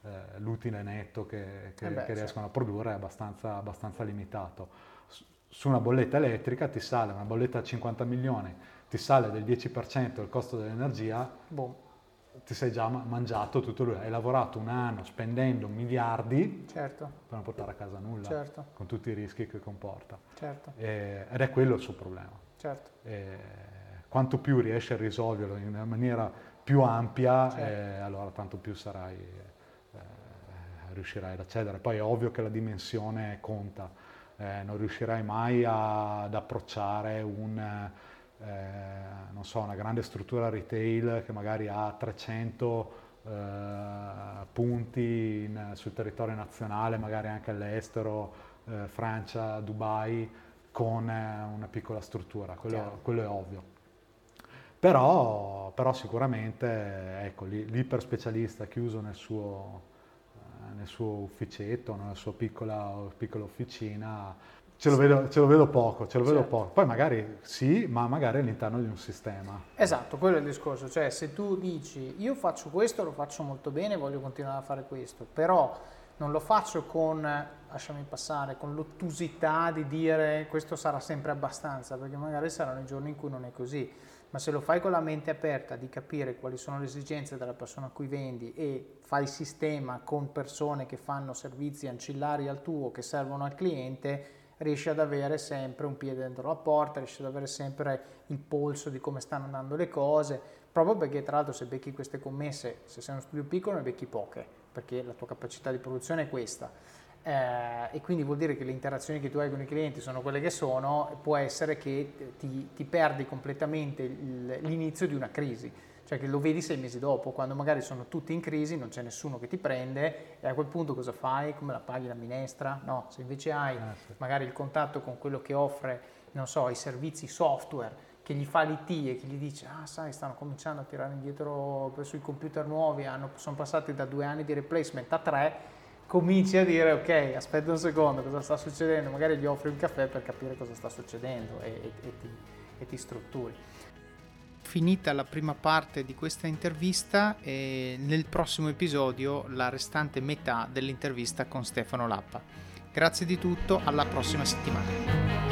eh, l'utile netto che, che, eh beh, che riescono certo. a produrre è abbastanza, abbastanza, limitato. Su una bolletta elettrica ti sale, una bolletta da 50 milioni, ti sale del 10% il costo dell'energia, boh. Ti sei già mangiato tutto lui. Hai lavorato un anno spendendo miliardi certo. per non portare a casa nulla, certo. con tutti i rischi che comporta. Certo. E, ed è quello il suo problema. Certo. E, quanto più riesci a risolverlo in una maniera più ampia, certo. eh, allora tanto più sarai riuscirai ad accedere. Poi è ovvio che la dimensione conta, eh, non riuscirai mai a, ad approcciare un, eh, so, una grande struttura retail che magari ha 300 eh, punti in, sul territorio nazionale, magari anche all'estero, eh, Francia, Dubai, con eh, una piccola struttura, quello, quello è ovvio. Però, però, sicuramente ecco, l'iperspecialista chiuso nel suo, nel suo ufficetto, nella sua piccola, piccola officina, ce lo, vedo, ce lo, vedo, poco, ce lo certo. vedo poco. Poi magari sì, ma magari all'interno di un sistema. Esatto, quello è il discorso. Cioè, se tu dici io faccio questo, lo faccio molto bene, voglio continuare a fare questo, però non lo faccio con, lasciami passare, con l'ottusità di dire questo sarà sempre abbastanza, perché magari saranno i giorni in cui non è così ma se lo fai con la mente aperta di capire quali sono le esigenze della persona a cui vendi e fai sistema con persone che fanno servizi ancillari al tuo che servono al cliente, riesci ad avere sempre un piede dentro la porta, riesci ad avere sempre il polso di come stanno andando le cose, proprio perché tra l'altro se becchi queste commesse, se sei uno studio piccolo ne becchi poche, perché la tua capacità di produzione è questa. Eh, e quindi vuol dire che le interazioni che tu hai con i clienti sono quelle che sono, può essere che ti, ti perdi completamente l'inizio di una crisi cioè che lo vedi sei mesi dopo, quando magari sono tutti in crisi, non c'è nessuno che ti prende e a quel punto cosa fai? Come la paghi la minestra? No, se invece hai ah, magari il contatto con quello che offre, non so, i servizi software, che gli fa l'IT e che gli dice, ah sai, stanno cominciando a tirare indietro sui computer nuovi, hanno, sono passati da due anni di replacement a tre, cominci a dire ok, aspetta un secondo, cosa sta succedendo? Magari gli offri un caffè per capire cosa sta succedendo e, e, e, ti, e ti strutturi finita la prima parte di questa intervista e nel prossimo episodio la restante metà dell'intervista con Stefano Lappa. Grazie di tutto, alla prossima settimana.